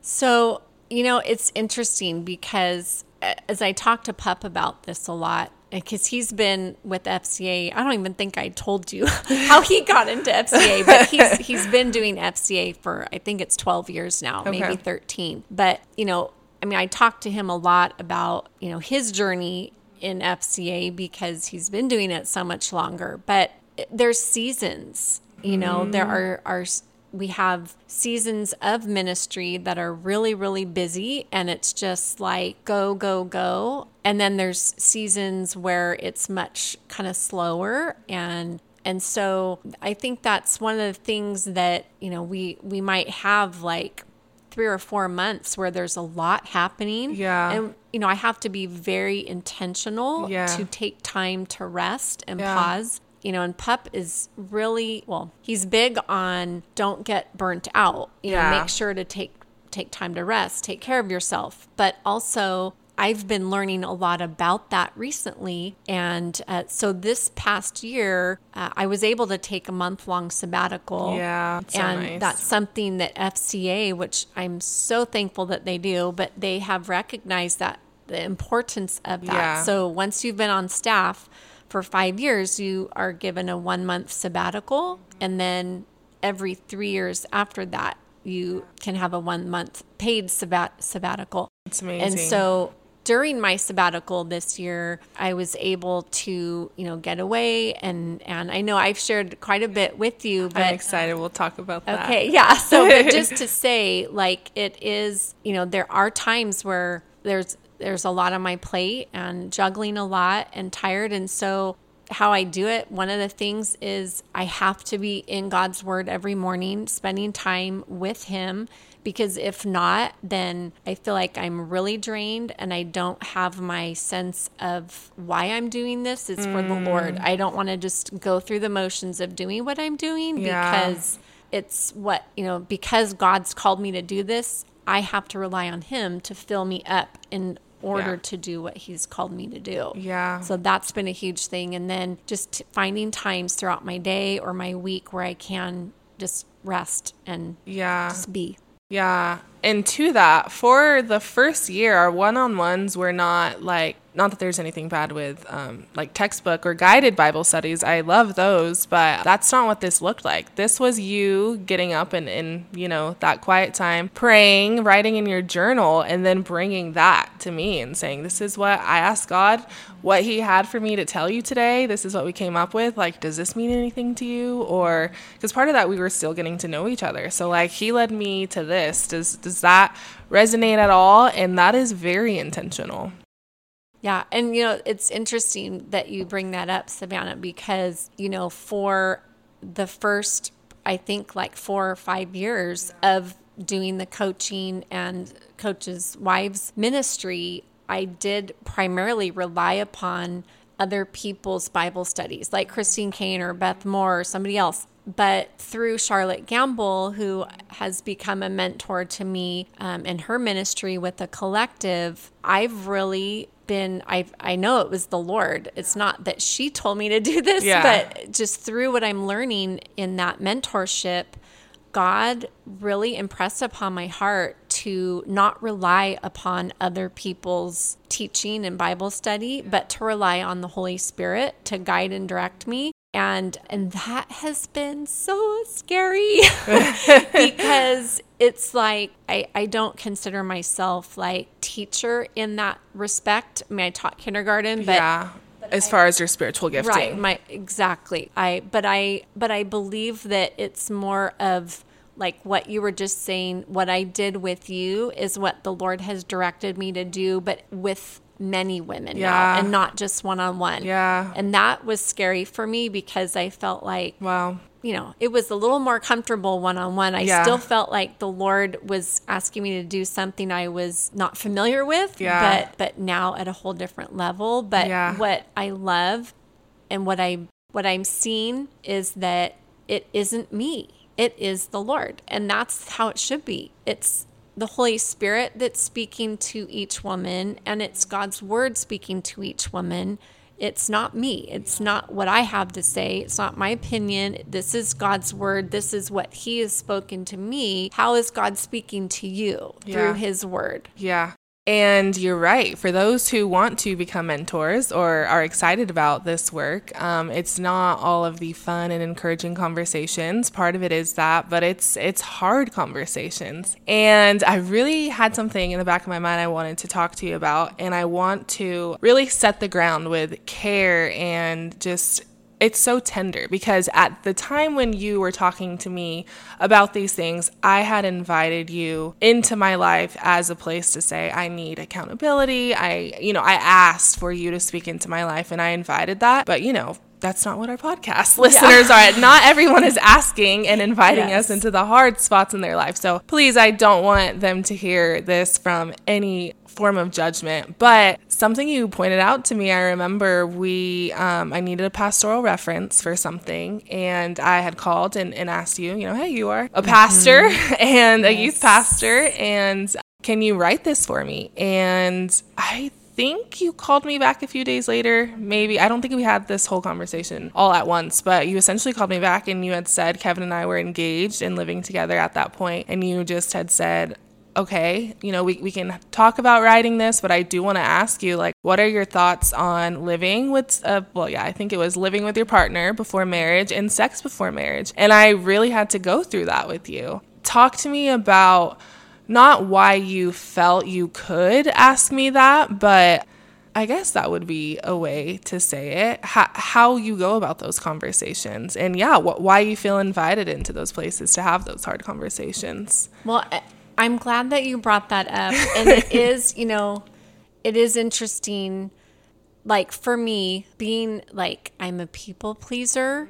So, you know, it's interesting because as I talk to Pup about this a lot, because he's been with FCA, I don't even think I told you how he got into FCA, but he's he's been doing FCA for I think it's 12 years now, maybe 13. But, you know, I mean, I talked to him a lot about, you know, his journey in FCA because he's been doing it so much longer. But eh, there's seasons, you know, there mm. are are we have seasons of ministry that are really really busy and it's just like go go go and then there's seasons where it's much kind of slower and and so i think that's one of the things that you know we we might have like three or four months where there's a lot happening Yeah. and you know i have to be very intentional Yeah. to take time to rest and Yeah. pause you know, and Pup is really well. He's big on don't get burnt out. You Yeah. know, make sure to take take time to rest, take care of yourself. But also, I've been learning a lot about that recently, and uh, so this past year, uh, I was able to take a month long sabbatical. Yeah, so and nice. that's something that FCA, which I'm so thankful that they do, but they have recognized that the importance of that. Yeah. So once you've been on staff for five years, you are given a one month sabbatical. And then every three years after that, you can have a one month paid sabbat- sabbatical. It's amazing. And so during my sabbatical this year, I was able to, you know, get away and and I know I've shared quite a bit with you, but I'm excited. We'll talk about that. Okay, yeah. So, just to say, like, it is, you know, there are times where there's there's a lot on my plate and juggling a lot and tired, and so how I do it, one of the things is I have to be in God's word every morning, spending time with him because if not, then I feel like I'm really drained and I don't have my sense of why I'm doing this is for the Lord. Mm. I don't want to just go through the motions of doing what I'm doing Yeah. because it's what, you know, because God's called me to do this, I have to rely on him to fill me up in order Yeah. to do what he's called me to do. Yeah. So that's been a huge thing. And then just finding times throughout my day or my week where I can just rest and Yeah. just be. Yeah. And to that, for the first year, our one on ones were not like, not that there's anything bad with um, like textbook or guided Bible studies. I love those, but that's not what this looked like. This was you getting up and in, you know, that quiet time, praying, writing in your journal, and then bringing that to me and saying, This is what I asked God, what He had for me to tell you today. This is what we came up with. Like, does this mean anything to you? Or, because part of that, we were still getting to know each other. So, like, He led me to this. Does, does that resonate at all? And that is very intentional. Yeah. And, you know, it's interesting that you bring that up, Savannah, because, you know, for the first, I think, like four or five years of doing the coaching and coaches' wives ministry, I did primarily rely upon other people's Bible studies, like Christine Caine or Beth Moore or somebody else. But through Charlotte Gambill, who has become a mentor to me um, in her ministry with the collective, I've really been I I know it was the Lord. It's not that she told me to do this, Yeah. but just through what I'm learning in that mentorship, God really impressed upon my heart to not rely upon other people's teaching and Bible study, but to rely on the Holy Spirit to guide and direct me. And and that has been so scary because it's like I, I don't consider myself like teacher in that respect. I mean I taught kindergarten, but yeah. As far as your spiritual gifting. right my exactly i but i but i believe that it's more of like what you were just saying what i did with you is what the lord has directed me to do but with many women Yeah. now and not just one-on-one Yeah. and that was scary for me because i felt like Wow. you know, it was a little more comfortable one on one. I Yeah. still felt like the Lord was asking me to do something I was not familiar with, Yeah. but but now at a whole different level. But Yeah. what I love and what I what I'm seeing is that it isn't me. It is the Lord. And that's how it should be. It's the Holy Spirit that's speaking to each woman and it's God's word speaking to each woman it's not me. It's not what I have to say. It's not my opinion. This is God's word. This is what He has spoken to me. How is God speaking to you Yeah. through His word? Yeah. And you're right. For those who want to become mentors or are excited about this work, um, it's not all of the fun and encouraging conversations. Part of it is that, but it's it's hard conversations. And I really had something in the back of my mind I wanted to talk to you about, and I want to really set the ground with care and just it's so tender because at the time when you were talking to me about these things, I had invited you into my life as a place to say, I need accountability. I, you know, I asked for you to speak into my life and I invited that. But, you know, that's not what our podcast listeners are. Not everyone is asking and inviting Yes. us into the hard spots in their life. So please, I don't want them to hear this from any form of judgment. But something you pointed out to me, I remember we, um, I needed a pastoral reference for something, and I had called and, and asked you, you know, hey, you are a pastor and a youth pastor, and can you write this for me? And I think you called me back a few days later. Maybe I don't think we had this whole conversation all at once, but you essentially called me back and you had said Kevin and I were engaged and living together at that point, and you just had said, okay, you know, we, we can talk about writing this, but I do want to ask you, like, what are your thoughts on living with, uh, well, yeah, I think it was living with your partner before marriage and sex before marriage. And I really had to go through that with you. Talk to me about not why you felt you could ask me that, but I guess that would be a way to say it. How, how you go about those conversations, and yeah, wh- why you feel invited into those places to have those hard conversations. Well, I'm glad that you brought that up. And it is, you know, it is interesting like for me, being like I'm a people pleaser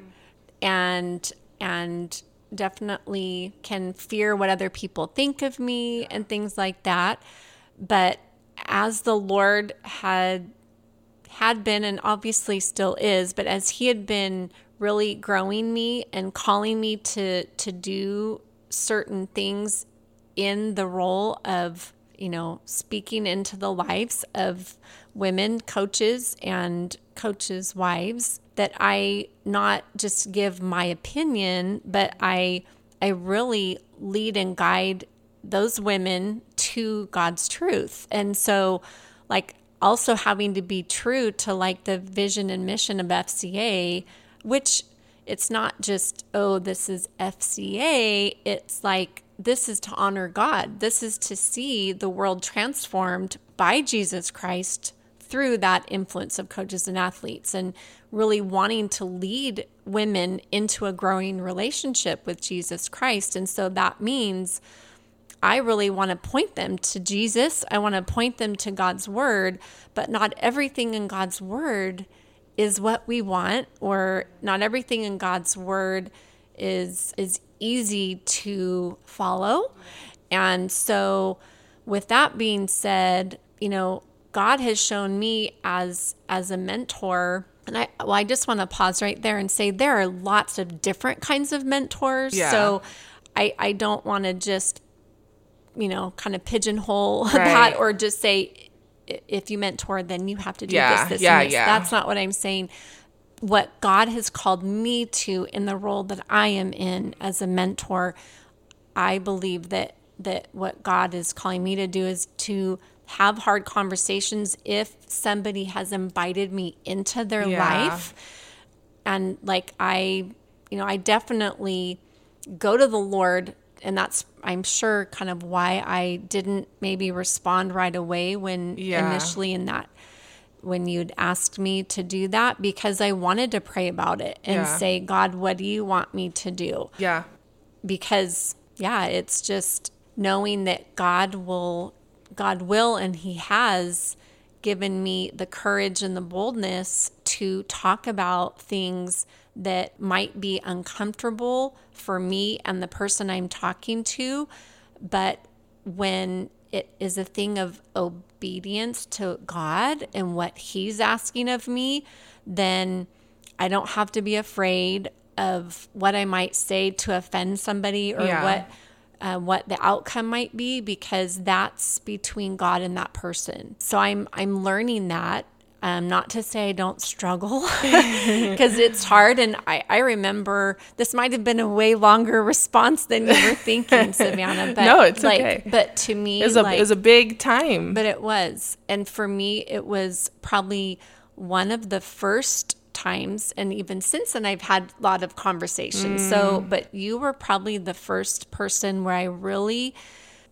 and and definitely can fear what other people think of me and things like that. But as the Lord had had been and obviously still is, but as he had been really growing me and calling me to to do certain things in the role of, you know, speaking into the lives of women coaches and coaches' wives that I not just give my opinion, but I I really lead and guide those women to God's truth. And so like also having to be true to like the vision and mission of FCA, which it's not just, oh, this is FCA. It's like, this is to honor God. This is to see the world transformed by Jesus Christ through that influence of coaches and athletes and really wanting to lead women into a growing relationship with Jesus Christ. And so that means I really want to point them to Jesus. I want to point them to God's word, but not everything in God's word is what we want or not everything in God's word is is easy to follow. And so with that being said, you know, God has shown me as as a mentor and I well I just want to pause right there and say there are lots of different kinds of mentors. Yeah. So I I don't want to just you know, kind of pigeonhole right. that or just say, if you mentor, then you have to do yeah, this, this, yeah, and this. Yeah. That's not what I'm saying. What God has called me to in the role that I am in as a mentor, I believe that that what God is calling me to do is to have hard conversations if somebody has invited me into their yeah. life. And like I, you know, I definitely go to the Lord and that's I'm sure kind of why I didn't maybe respond right away when yeah. initially in that when you'd asked me to do that because I wanted to pray about it and yeah. say, God, what do you want me to do? Yeah. Because yeah, it's just knowing that God will God will and he has given me the courage and the boldness to talk about things that might be uncomfortable for me and the person I'm talking to. But when it is a thing of obedience to God and what He's asking of me, then I don't have to be afraid of what I might say to offend somebody or yeah. what. Uh, what the outcome might be because that's between God and that person. So I'm I'm learning that um, not to say I don't struggle because it's hard. And I, I remember this might have been a way longer response than you were thinking, Savannah. But no, it's like, okay. But to me, it was, a, like, it was a big time. But it was. And for me, it was probably one of the first times and even since then I've had a lot of conversations. Mm. So, but you were probably the first person where I really,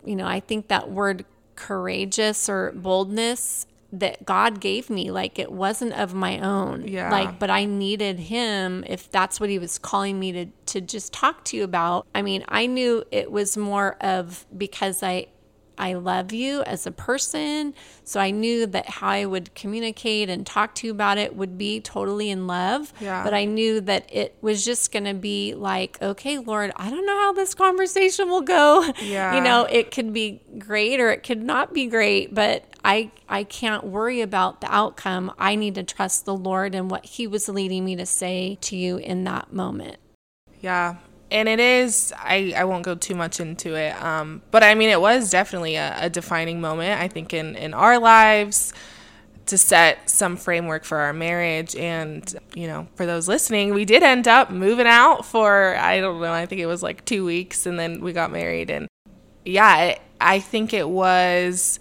you know, I think that word courageous or boldness that God gave me. Like it wasn't of my own. Yeah. Like, but I needed him if that's what he was calling me to to just talk to you about. I mean, I knew it was more of because I I love you as a person. So I knew that how I would communicate and talk to you about it would be totally in love. Yeah. But I knew that it was just going to be like, okay, Lord, I don't know how this conversation will go. Yeah. You know, it could be great or it could not be great, but I I can't worry about the outcome. I need to trust the Lord and what he was leading me to say to you in that moment. Yeah, and it is I, I won't go too much into it um, but i mean it was definitely a, a, defining moment i think in, in our lives to set some framework for our marriage and you know for those listening we did end up moving out for i don't know i think it was like two weeks and then we got married and yeah it, i think it was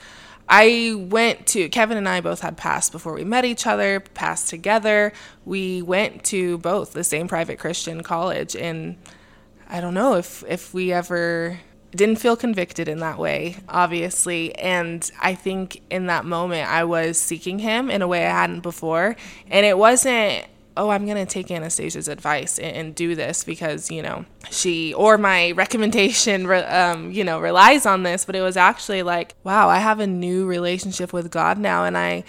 I went to Kevin and I both had passed before we met each other, passed together. We went to both the same private Christian college and I don't know if if we ever didn't feel convicted in that way, obviously. And I think in that moment, I was seeking him in a way I hadn't before. And it wasn't, oh, I'm going to take Anastasia's advice and, and, do this because, you know, she or my recommendation, um, you know, relies on this. But it was actually like, wow, I have a new relationship with God now. And I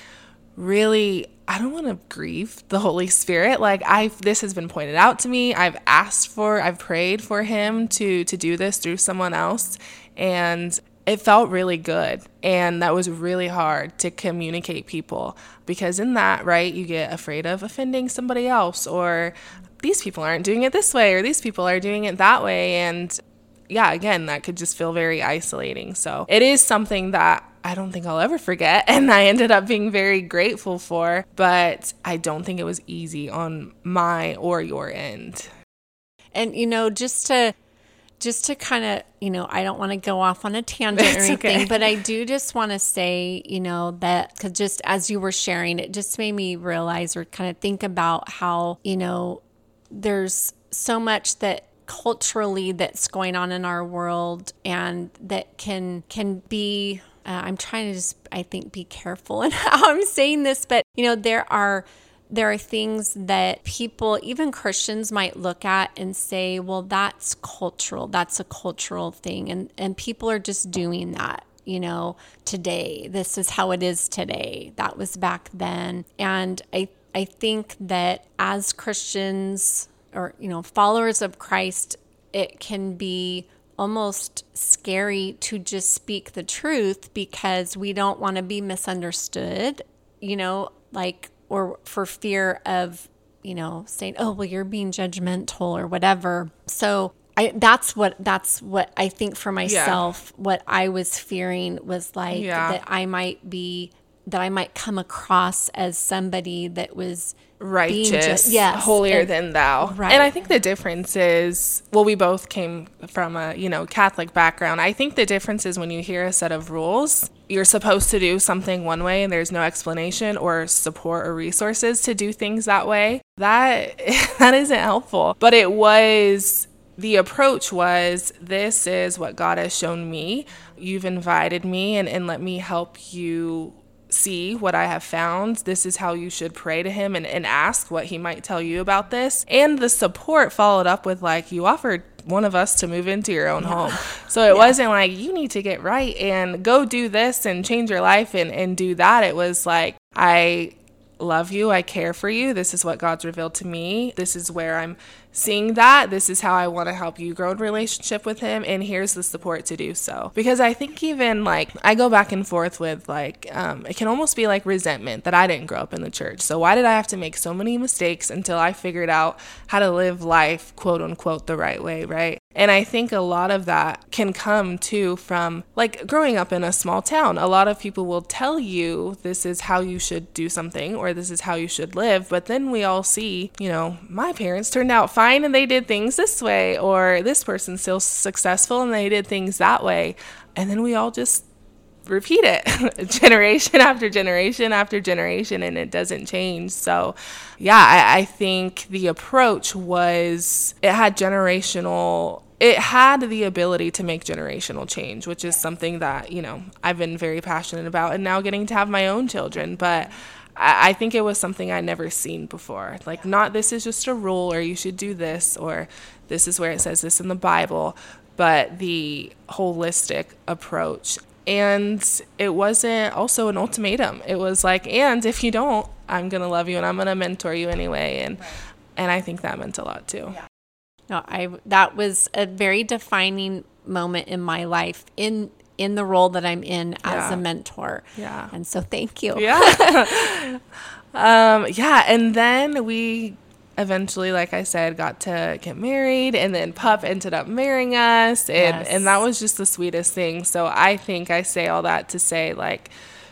really I don't want to grieve the Holy Spirit. Like I've this has been pointed out to me. I've asked for, I've prayed for him to to do this through someone else and it felt really good and that was really hard to communicate people because in that right you get afraid of offending somebody else or these people aren't doing it this way or these people are doing it that way and yeah again that could just feel very isolating so it is something that I don't think I'll ever forget. And I ended up being very grateful for, but I don't think it was easy on my or your end. And, you know, just to, just to kind of, you know, I don't want to go off on a tangent or anything, okay. but I do just want to say, you know, that because just as you were sharing, it just made me realize or kind of think about how, you know, there's so much that culturally that's going on in our world and that can can be uh, I'm trying to just, I think, be careful in how I'm saying this, but you know, there are there are things that people, even Christians, might look at and say, "Well, that's cultural. That's a cultural thing," and and people are just doing that. You know, today this is how it is today. That was back then, and I I think that as Christians or you know followers of Christ, it can be almost scary to just speak the truth because we don't want to be misunderstood, you know, like, or for fear of, you know, saying, oh, well, you're being judgmental or whatever. So, I, that's what that's what I think for myself. Yeah. What I was fearing was like yeah. that I might be that I might come across as somebody that was righteous, yes, holier and, than thou. Right. And I think the difference is, well, we both came from a you know Catholic background. I think the difference is when you hear a set of rules, you're supposed to do something one way, and there's no explanation or support or resources to do things that way. That that isn't helpful. But it was the approach was this is what God has shown me. You've invited me and, and let me help you see what I have found. This is how you should pray to him and, and ask what he might tell you about this. And the support followed up with, like, you offered one of us to move into your own yeah. home. So it yeah. wasn't like, you need to get right and go do this and change your life and, and do that. It was like, I love you. I care for you. This is what God's revealed to me. This is where I'm seeing that. This is how I want to help you grow in relationship with Him. And here's the support to do so. Because I think even like I go back and forth with like, um, it can almost be like resentment that I didn't grow up in the church. So why did I have to make so many mistakes until I figured out how to live life, quote unquote, the right way, right? And I think a lot of that can come too from like growing up in a small town. A lot of people will tell you this is how you should do something or this is how you should live. But then we all see, you know, my parents turned out fine and they did things this way, or this person's still successful and they did things that way. And then we all just repeat it generation after generation after generation and it doesn't change so yeah I, I, think the approach was it had generational it had the ability to make generational change which is something that you know i've been very passionate about and now getting to have my own children but I, I think it was something I'd never seen before. Like, not this is just a rule or you should do this or this is where it says this in the Bible, but the holistic approach and it wasn't also an ultimatum it was like and if you don't i'm gonna love you and i'm gonna mentor you anyway and right. and i think that meant a lot too yeah. no i that was a very defining moment in my life in in the role that i'm in as yeah. a mentor yeah and so thank you yeah um yeah and then we eventually, like I said, got to get married, and then Pup ended up marrying us, and yes. and that was just the sweetest thing. So I think I say all that to say like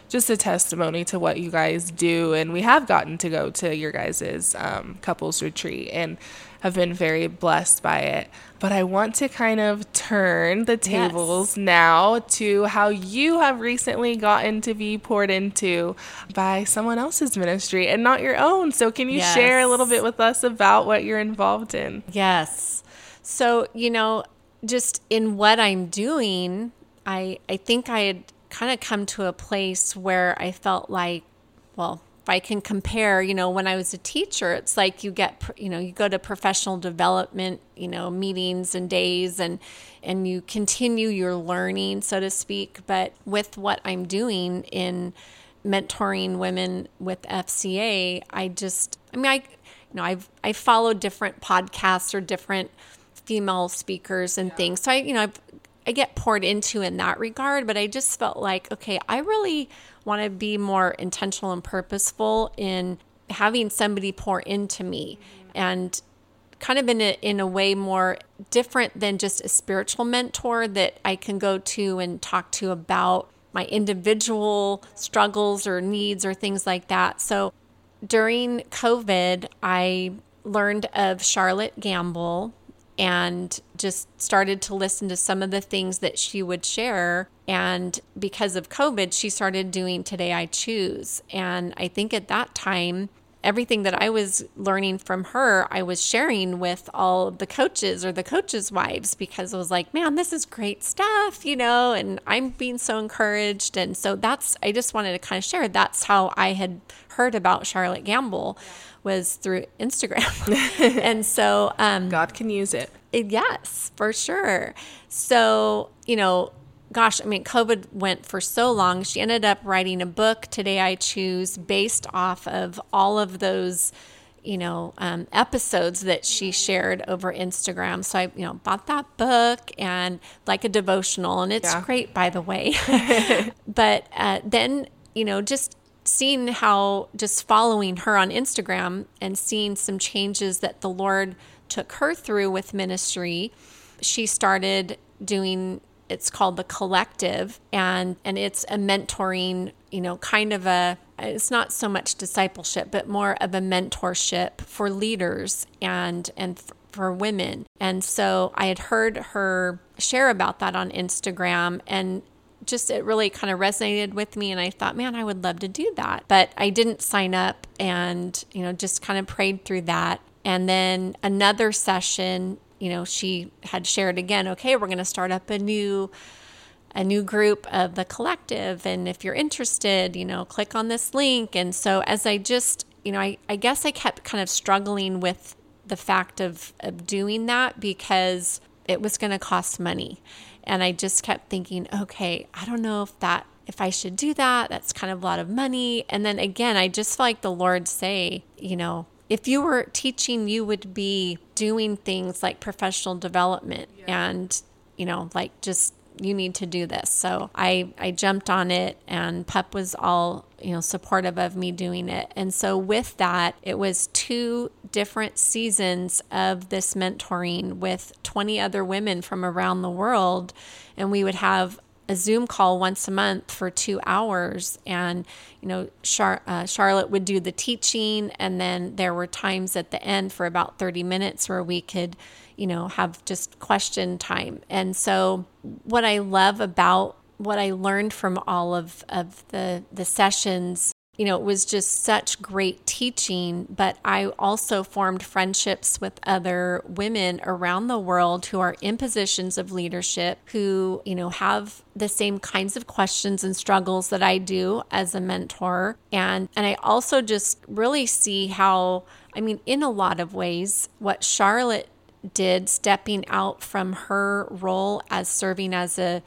just a testimony to what you guys do, and we have gotten to go to your guys's um, couples retreat, and have been very blessed by it. But I want to kind of turn the tables yes. now to how you have recently gotten to be poured into by someone else's ministry and not your own. So, can you yes. share a little bit with us about what you're involved in? Yes. So, you know, just in what I'm doing, I I think I had kind of come to a place where I felt like, well, I can compare, you know, when I was a teacher, it's like you get, you know, you go to professional development, you know, meetings and days and and you continue your learning, so to speak, but with what I'm doing in mentoring women with FCA, I just, I mean, I, you know, I've, I follow different podcasts or different female speakers and things. So I, you know, I've, I get poured into in that regard, but I just felt like, okay, I really want to be more intentional and purposeful in having somebody pour into me and kind of in a, in a way more different than just a spiritual mentor that I can go to and talk to about my individual struggles or needs or things like that. So during COVID, I learned of Charlotte Gambill and just started to listen to some of the things that she would share. And because of COVID, she started doing Today I Choose. And I think at that time, everything that I was learning from her, I was sharing with all the coaches or the coaches' wives because I was like, man, this is great stuff, you know, and I'm being so encouraged. And so that's, I just wanted to kind of share that's how I had heard about Charlotte Gambill was through Instagram. and so, um, God can use it. Yes, for sure. So, you know, gosh, I mean, COVID went for so long. She ended up writing a book, Today I Choose, based off of all of those, you know, um, episodes that she shared over Instagram. So I, you know, bought that book and like a devotional, and it's yeah. great, by the way. but uh, then, you know, just seeing how just following her on Instagram and seeing some changes that the Lord took her through with ministry, she started doing it's called the collective and and it's a mentoring you know kind of a it's not so much discipleship but more of a mentorship for leaders and and for women. And so i had heard her share about that on instagram and just it really kind of resonated with me and I thought, man, I would love to do that. But I didn't sign up and, you know, just kind of prayed through that. And then another session you know, she had shared again, okay, we're going to start up a new a new group of the collective and if you're interested, you know, click on this link. And so as I just, you know, I, I guess I kept kind of struggling with the fact of, of doing that because it was going to cost money. And I just kept thinking, okay, I don't know if that if I should do that. That's kind of a lot of money. And then again, I just felt like the Lord say, you know, if you were teaching, you would be doing things like professional development yeah. and, you know, like just you need to do this. So I, I jumped on it and Pup was all, you know, supportive of me doing it. And so with that, it was two different seasons of this mentoring with 20 other women from around the world. And we would have a Zoom call once a month for two hours. And, you know, Char- uh, Charlotte would do the teaching. And then there were times at the end for about 30 minutes where we could, you know, have just question time. And so, what I love about what I learned from all of, of the, the sessions you know, it was just such great teaching. But I also formed friendships with other women around the world who are in positions of leadership who, you know, have the same kinds of questions and struggles that I do as a mentor. And and I also just really see how I mean, in a lot of ways, what Charlotte did stepping out from her role as serving as a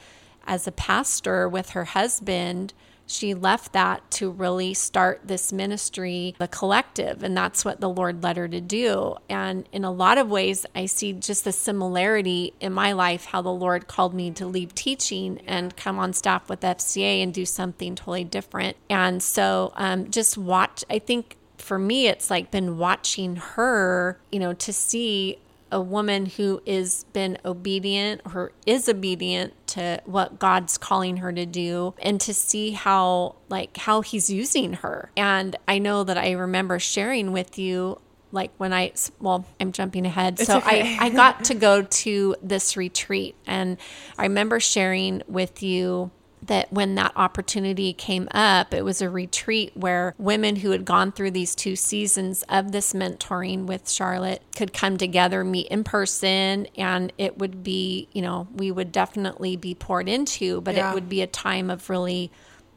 as a pastor with her husband she left that to really start this ministry, the collective. And that's what the Lord led her to do. And in a lot of ways, I see just the similarity in my life how the Lord called me to leave teaching and come on staff with FCA and do something totally different. And so um, just watch, I think for me, it's like been watching her, you know, to see a woman who is been obedient or is obedient to what God's calling her to do and to see how like how he's using her. And I know that I remember sharing with you like when I well, I'm jumping ahead. It's so okay. I I got to go to this retreat and I remember sharing with you that when that opportunity came up, it was a retreat where women who had gone through these two seasons of this mentoring with Charlotte could come together, meet in person, and it would be, you know, we would definitely be poured into, but yeah. it would be a time of really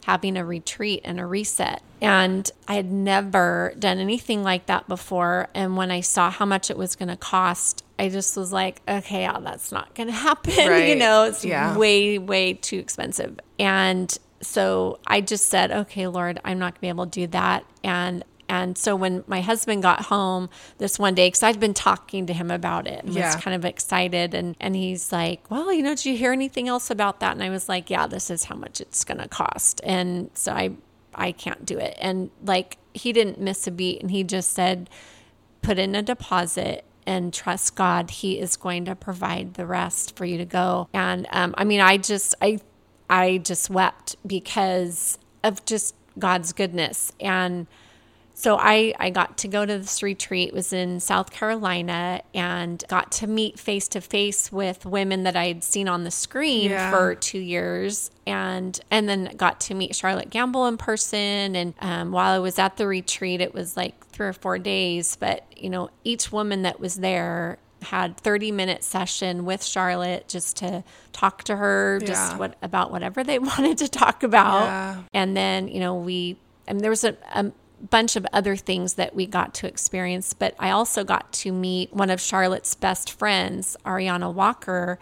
having a retreat and a reset. And I had never done anything like that before. And when I saw how much it was going to cost, I just was like, okay, oh, that's not going to happen. Right. You know, it's yeah. way, way too expensive. And so I just said, okay, Lord, I'm not going to be able to do that. And and so when my husband got home this one day, because I'd been talking to him about it and Yeah. was kind of excited, and and he's like, "Well, you know, did you hear anything else about that?" And I was like, "Yeah, this is how much it's going to cost." And so I I can't do it. And like he didn't miss a beat, and he just said, "Put in a deposit." And trust God, He is going to provide the rest for you to go. And um, I mean, I just, I, I just wept because of just God's goodness. And so I, I got to go to this retreat, it was in South Carolina, and got to meet face to face with women that I had seen on the screen Yeah. for two years, and and then got to meet Charlotte Gambill in person. And um, while I was at the retreat, it was like three or four days, but you know, each woman that was there had 30 minute session with Charlotte just to talk to her just Yeah. what about whatever they wanted to talk about Yeah. and then you know we and there was a, a bunch of other things that we got to experience but i also got to meet one of charlotte's best friends ariana walker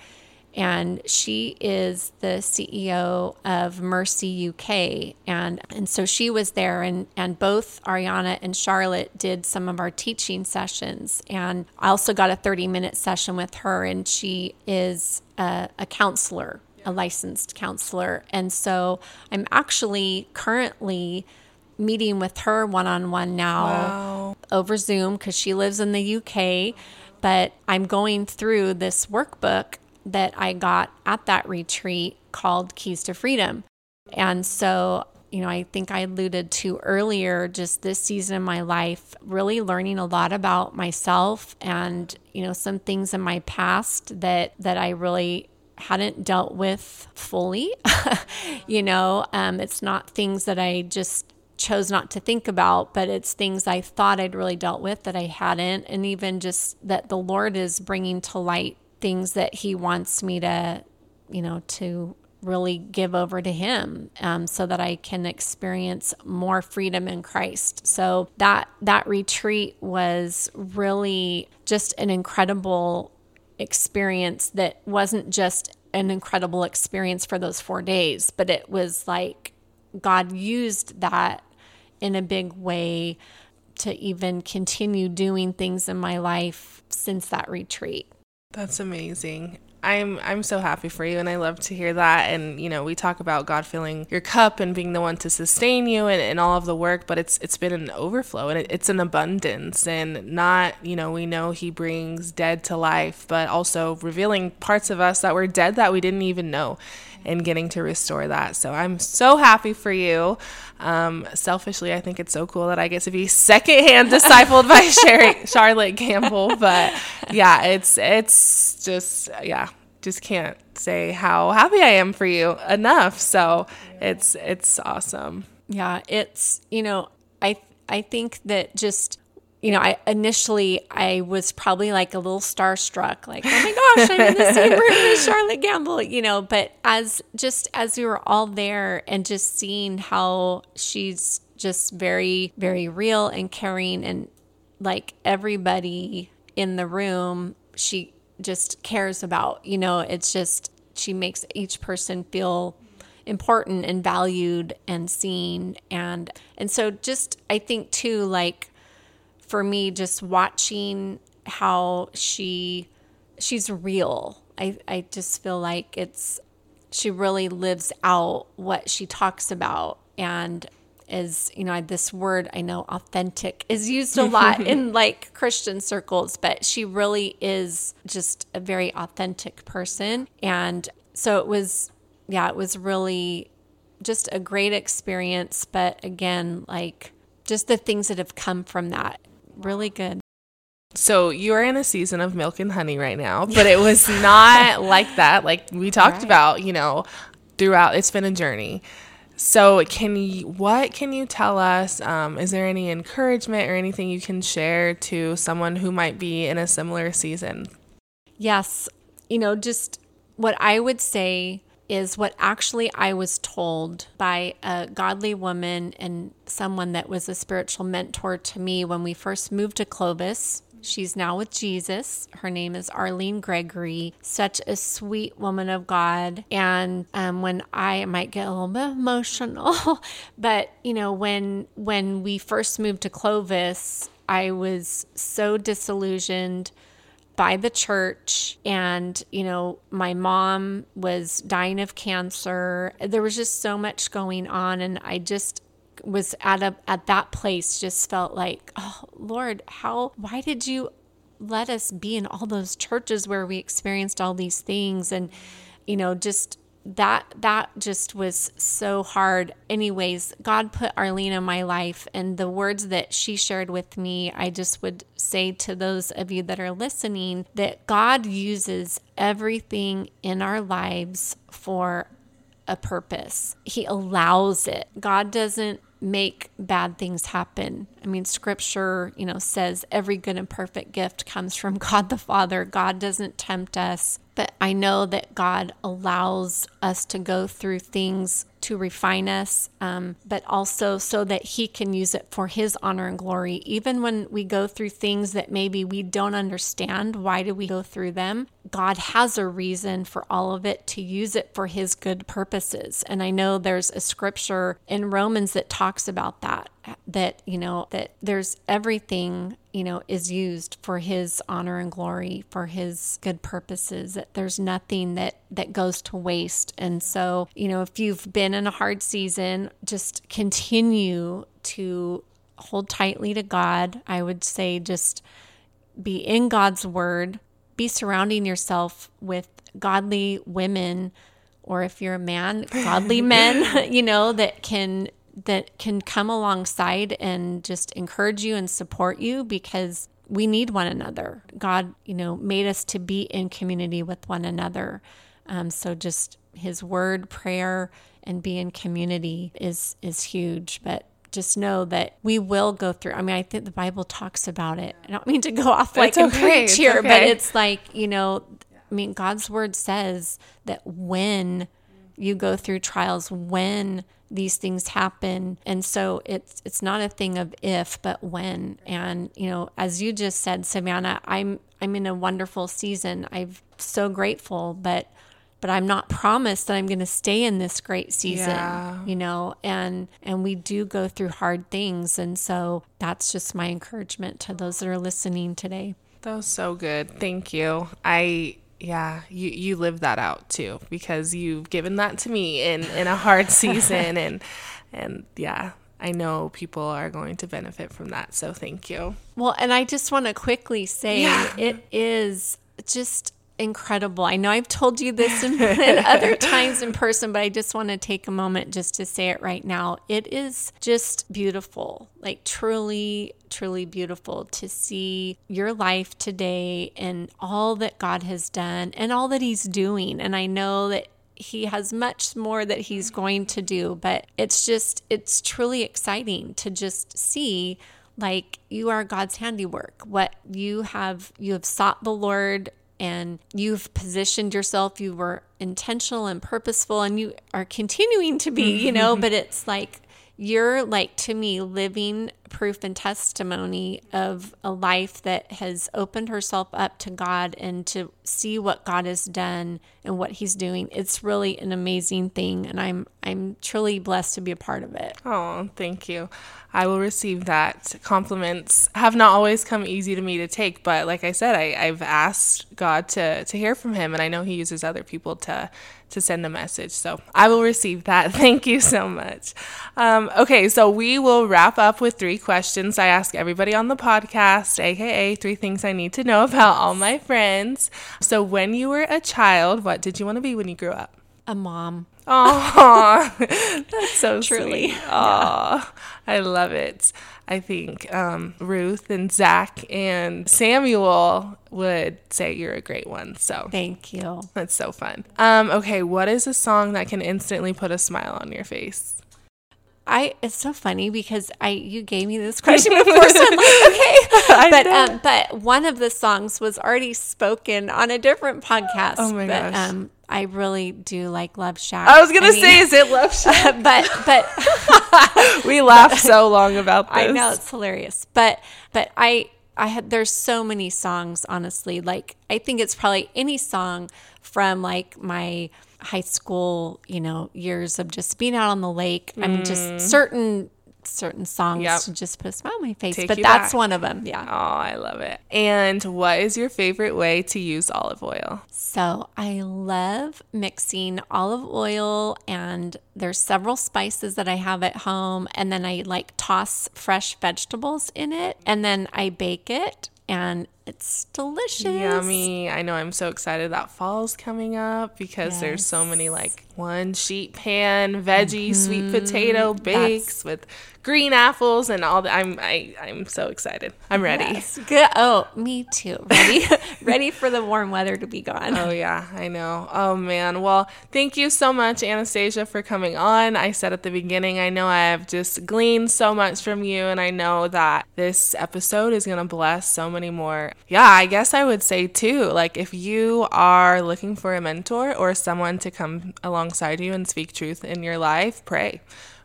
and she is the ceo of mercy uk and and so she was there and and both ariana and charlotte did some of our teaching sessions. And i also got a 30 minute session with her and she is a, a counselor a licensed counselor. And so i'm actually currently meeting with her one on one now Wow. over Zoom because she lives in the UK. But I'm going through this workbook that I got at that retreat called Keys to Freedom. And so, you know, I think I alluded to earlier just this season of my life, really learning a lot about myself and, you know, some things in my past that that I really hadn't dealt with fully. you know, um, it's not things that I just chose not to think about, but it's things I thought I'd really dealt with that I hadn't. And even just that the Lord is bringing to light things that He wants me to, you know, to really give over to Him um, so that I can experience more freedom in Christ. So that, that retreat was really just an incredible experience that wasn't just an incredible experience for those four days, but it was like God used that in a big way to even continue doing things in my life since that retreat. That's amazing. I'm I'm so happy for you and I love to hear that and you know we talk about God filling your cup and being the one to sustain you and, and all of the work but it's it's been an overflow and it, it's an abundance and not you know we know he brings dead to life but also revealing parts of us that were dead that we didn't even know and getting to restore that so I'm so happy for you um, selfishly I think it's so cool that I get to be secondhand discipled by Sherry, Charlotte Gambill but yeah it's it's just yeah just can't say how happy I am for you enough. So it's it's awesome. Yeah, it's you know, I I think that just you know, I initially I was probably like a little starstruck, like, oh my gosh, I'm in the same room as Charlotte Gambill, you know. But as just as we were all there and just seeing how she's just very, very real and caring and like everybody in the room, she just cares about, you know, it's just she makes each person feel important and valued and seen and and so just I think too like for me just watching how she she's real. I I just feel like it's she really lives out what she talks about and is you know this word I know authentic is used a lot in like Christian circles but she really is just a very authentic person and so it was yeah it was really just a great experience but again like just the things that have come from that really good So you're in a season of milk and honey right now, but it was not like that. Like we talked Right. about, you know, throughout. It's been a journey. So can you? What can you tell us? Um, is there any encouragement or anything you can share to someone who might be in a similar season? Yes. You know, just what I would say is what actually I was told by a godly woman and someone that was a spiritual mentor to me when we first moved to Clovis She's now with Jesus. Her name is Arlene Gregory. Such a sweet woman of God. And um, when I might get a little bit emotional, but you know, when when we first moved to Clovis, I was so disillusioned by the church and you know my mom was dying of cancer. There was just so much going on and i just was at a at that place just felt like oh lord how why did you let us be in all those churches where we experienced all these things? And you know just that that just was so hard anyways god put arlene in my life and the words that she shared with me i just would say to those of you that are listening that god uses everything in our lives for a purpose he allows it god doesn't make bad things happen. I mean, scripture, you know, says every good and perfect gift comes from God the Father. God doesn't tempt us, but I know that God allows us to go through things to refine us, um, but also so that He can use it for His honor and glory. Even when we go through things that maybe we don't understand, why do we go through them? God has a reason for all of it to use it for His good purposes. And I know there's a scripture in Romans that talks about that that you know that there's everything you know is used for his honor and glory for his good purposes. That there's nothing that that goes to waste. And so you know if you've been in a hard season just continue to hold tightly to God. I would say just be in God's word. Be surrounding yourself with godly women or if you're a man godly men you know that can that can come alongside and just encourage you and support you because we need one another. God, you know, made us to be in community with one another. Um, so just His word, prayer, and be in community is is huge. But just know that we will go through. I mean, I think the Bible talks about it. I don't mean to go off like okay. and preach here, okay. but it's like you know, I mean, God's word says that when you go through trials, when these things happen and so it's it's not a thing of if but when and you know as you just said Savannah I'm I'm in a wonderful season I'm so grateful but but I'm not promised that I'm going to stay in this great season, yeah. you know, and and we do go through hard things and so that's just my encouragement to those that are listening today. That was so good. Thank you. I yeah, you you live that out too because you've given that to me in in a hard season and and yeah, I know people are going to benefit from that. So thank you. Well, and I just want to quickly say yeah. it is just incredible. I know I've told you this in, in, other times in person, but I just want to take a moment just to say it right now. It is just beautiful, like truly, truly beautiful to see your life today and all that God has done and all that He's doing. And I know that he has much more that he's going to do, but it's just, it's truly exciting to just see like you are God's handiwork. What you have, you have sought the Lord and you've positioned yourself, you were intentional and purposeful, and you are continuing to be, you know, mm-hmm. but it's like you're like to me living proof and testimony of a life that has opened herself up to God and to see what God has done and what he's doing. It's really an amazing thing and I'm I'm truly blessed to be a part of it. Oh, thank you. I will receive that. Compliments have not always come easy to me to take, but like I said, I, I've asked God to to hear from him and I know he uses other people to to send a message. So I will receive that. Thank you so much. Um, okay, so we will wrap up with three questions I ask everybody on the podcast, aka three things I need to know about all my friends. So when you were a child, what did you want to be when you grew up? A mom. Oh, that's so truly. Oh, yeah. I love it. I think um, Ruth and Zach and Samuel would say you're a great one. So thank you. That's so fun. Um, okay, what is a song that can instantly put a smile on your face? I it's so funny because I you gave me this question before, so I'm like, okay. but um, but one of the songs was already spoken on a different podcast. Oh my but, gosh. Um, I really do like Love Shack. I was gonna I say, is it Love Shack? but but we laughed so long about this. I know it's hilarious, but but I I had there's so many songs honestly. Like I think it's probably any song from like my high school, you know, years of just being out on the lake. I mean just mm. certain certain songs Yep. to just put a smile on my face. Take but that's back. one of them. Yeah. Oh, I love it. And what is your favorite way to use olive oil? So I love mixing olive oil and there's several spices that I have at home and then I like toss fresh vegetables in it and then I bake it and it's delicious. Yummy. I know I'm so excited that fall's coming up because there's so many like one sheet pan veggie sweet mm-hmm. potato bakes with green apples and all that. I'm I, I'm so excited. I'm ready. Yes, good. Oh, me too. Ready, ready for the warm weather to be gone. Oh yeah, I know. Oh man. Well, thank you so much, Anastasia, for coming on. I said at the beginning, I know I have just gleaned so much from you, and I know that this episode is gonna bless so many more. Yeah, I guess I would say too, like if you are looking for a mentor or someone to come alongside you and speak truth in your life, pray.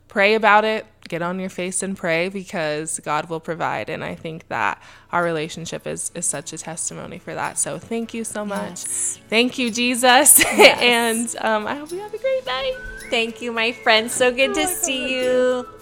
Pray about it. Get on your face and pray because God will provide. And I think that our relationship is, is such a testimony for that. So thank you so much. Thank you, Jesus. and um, I hope you have a great night. Thank you, my friend. So good to see you.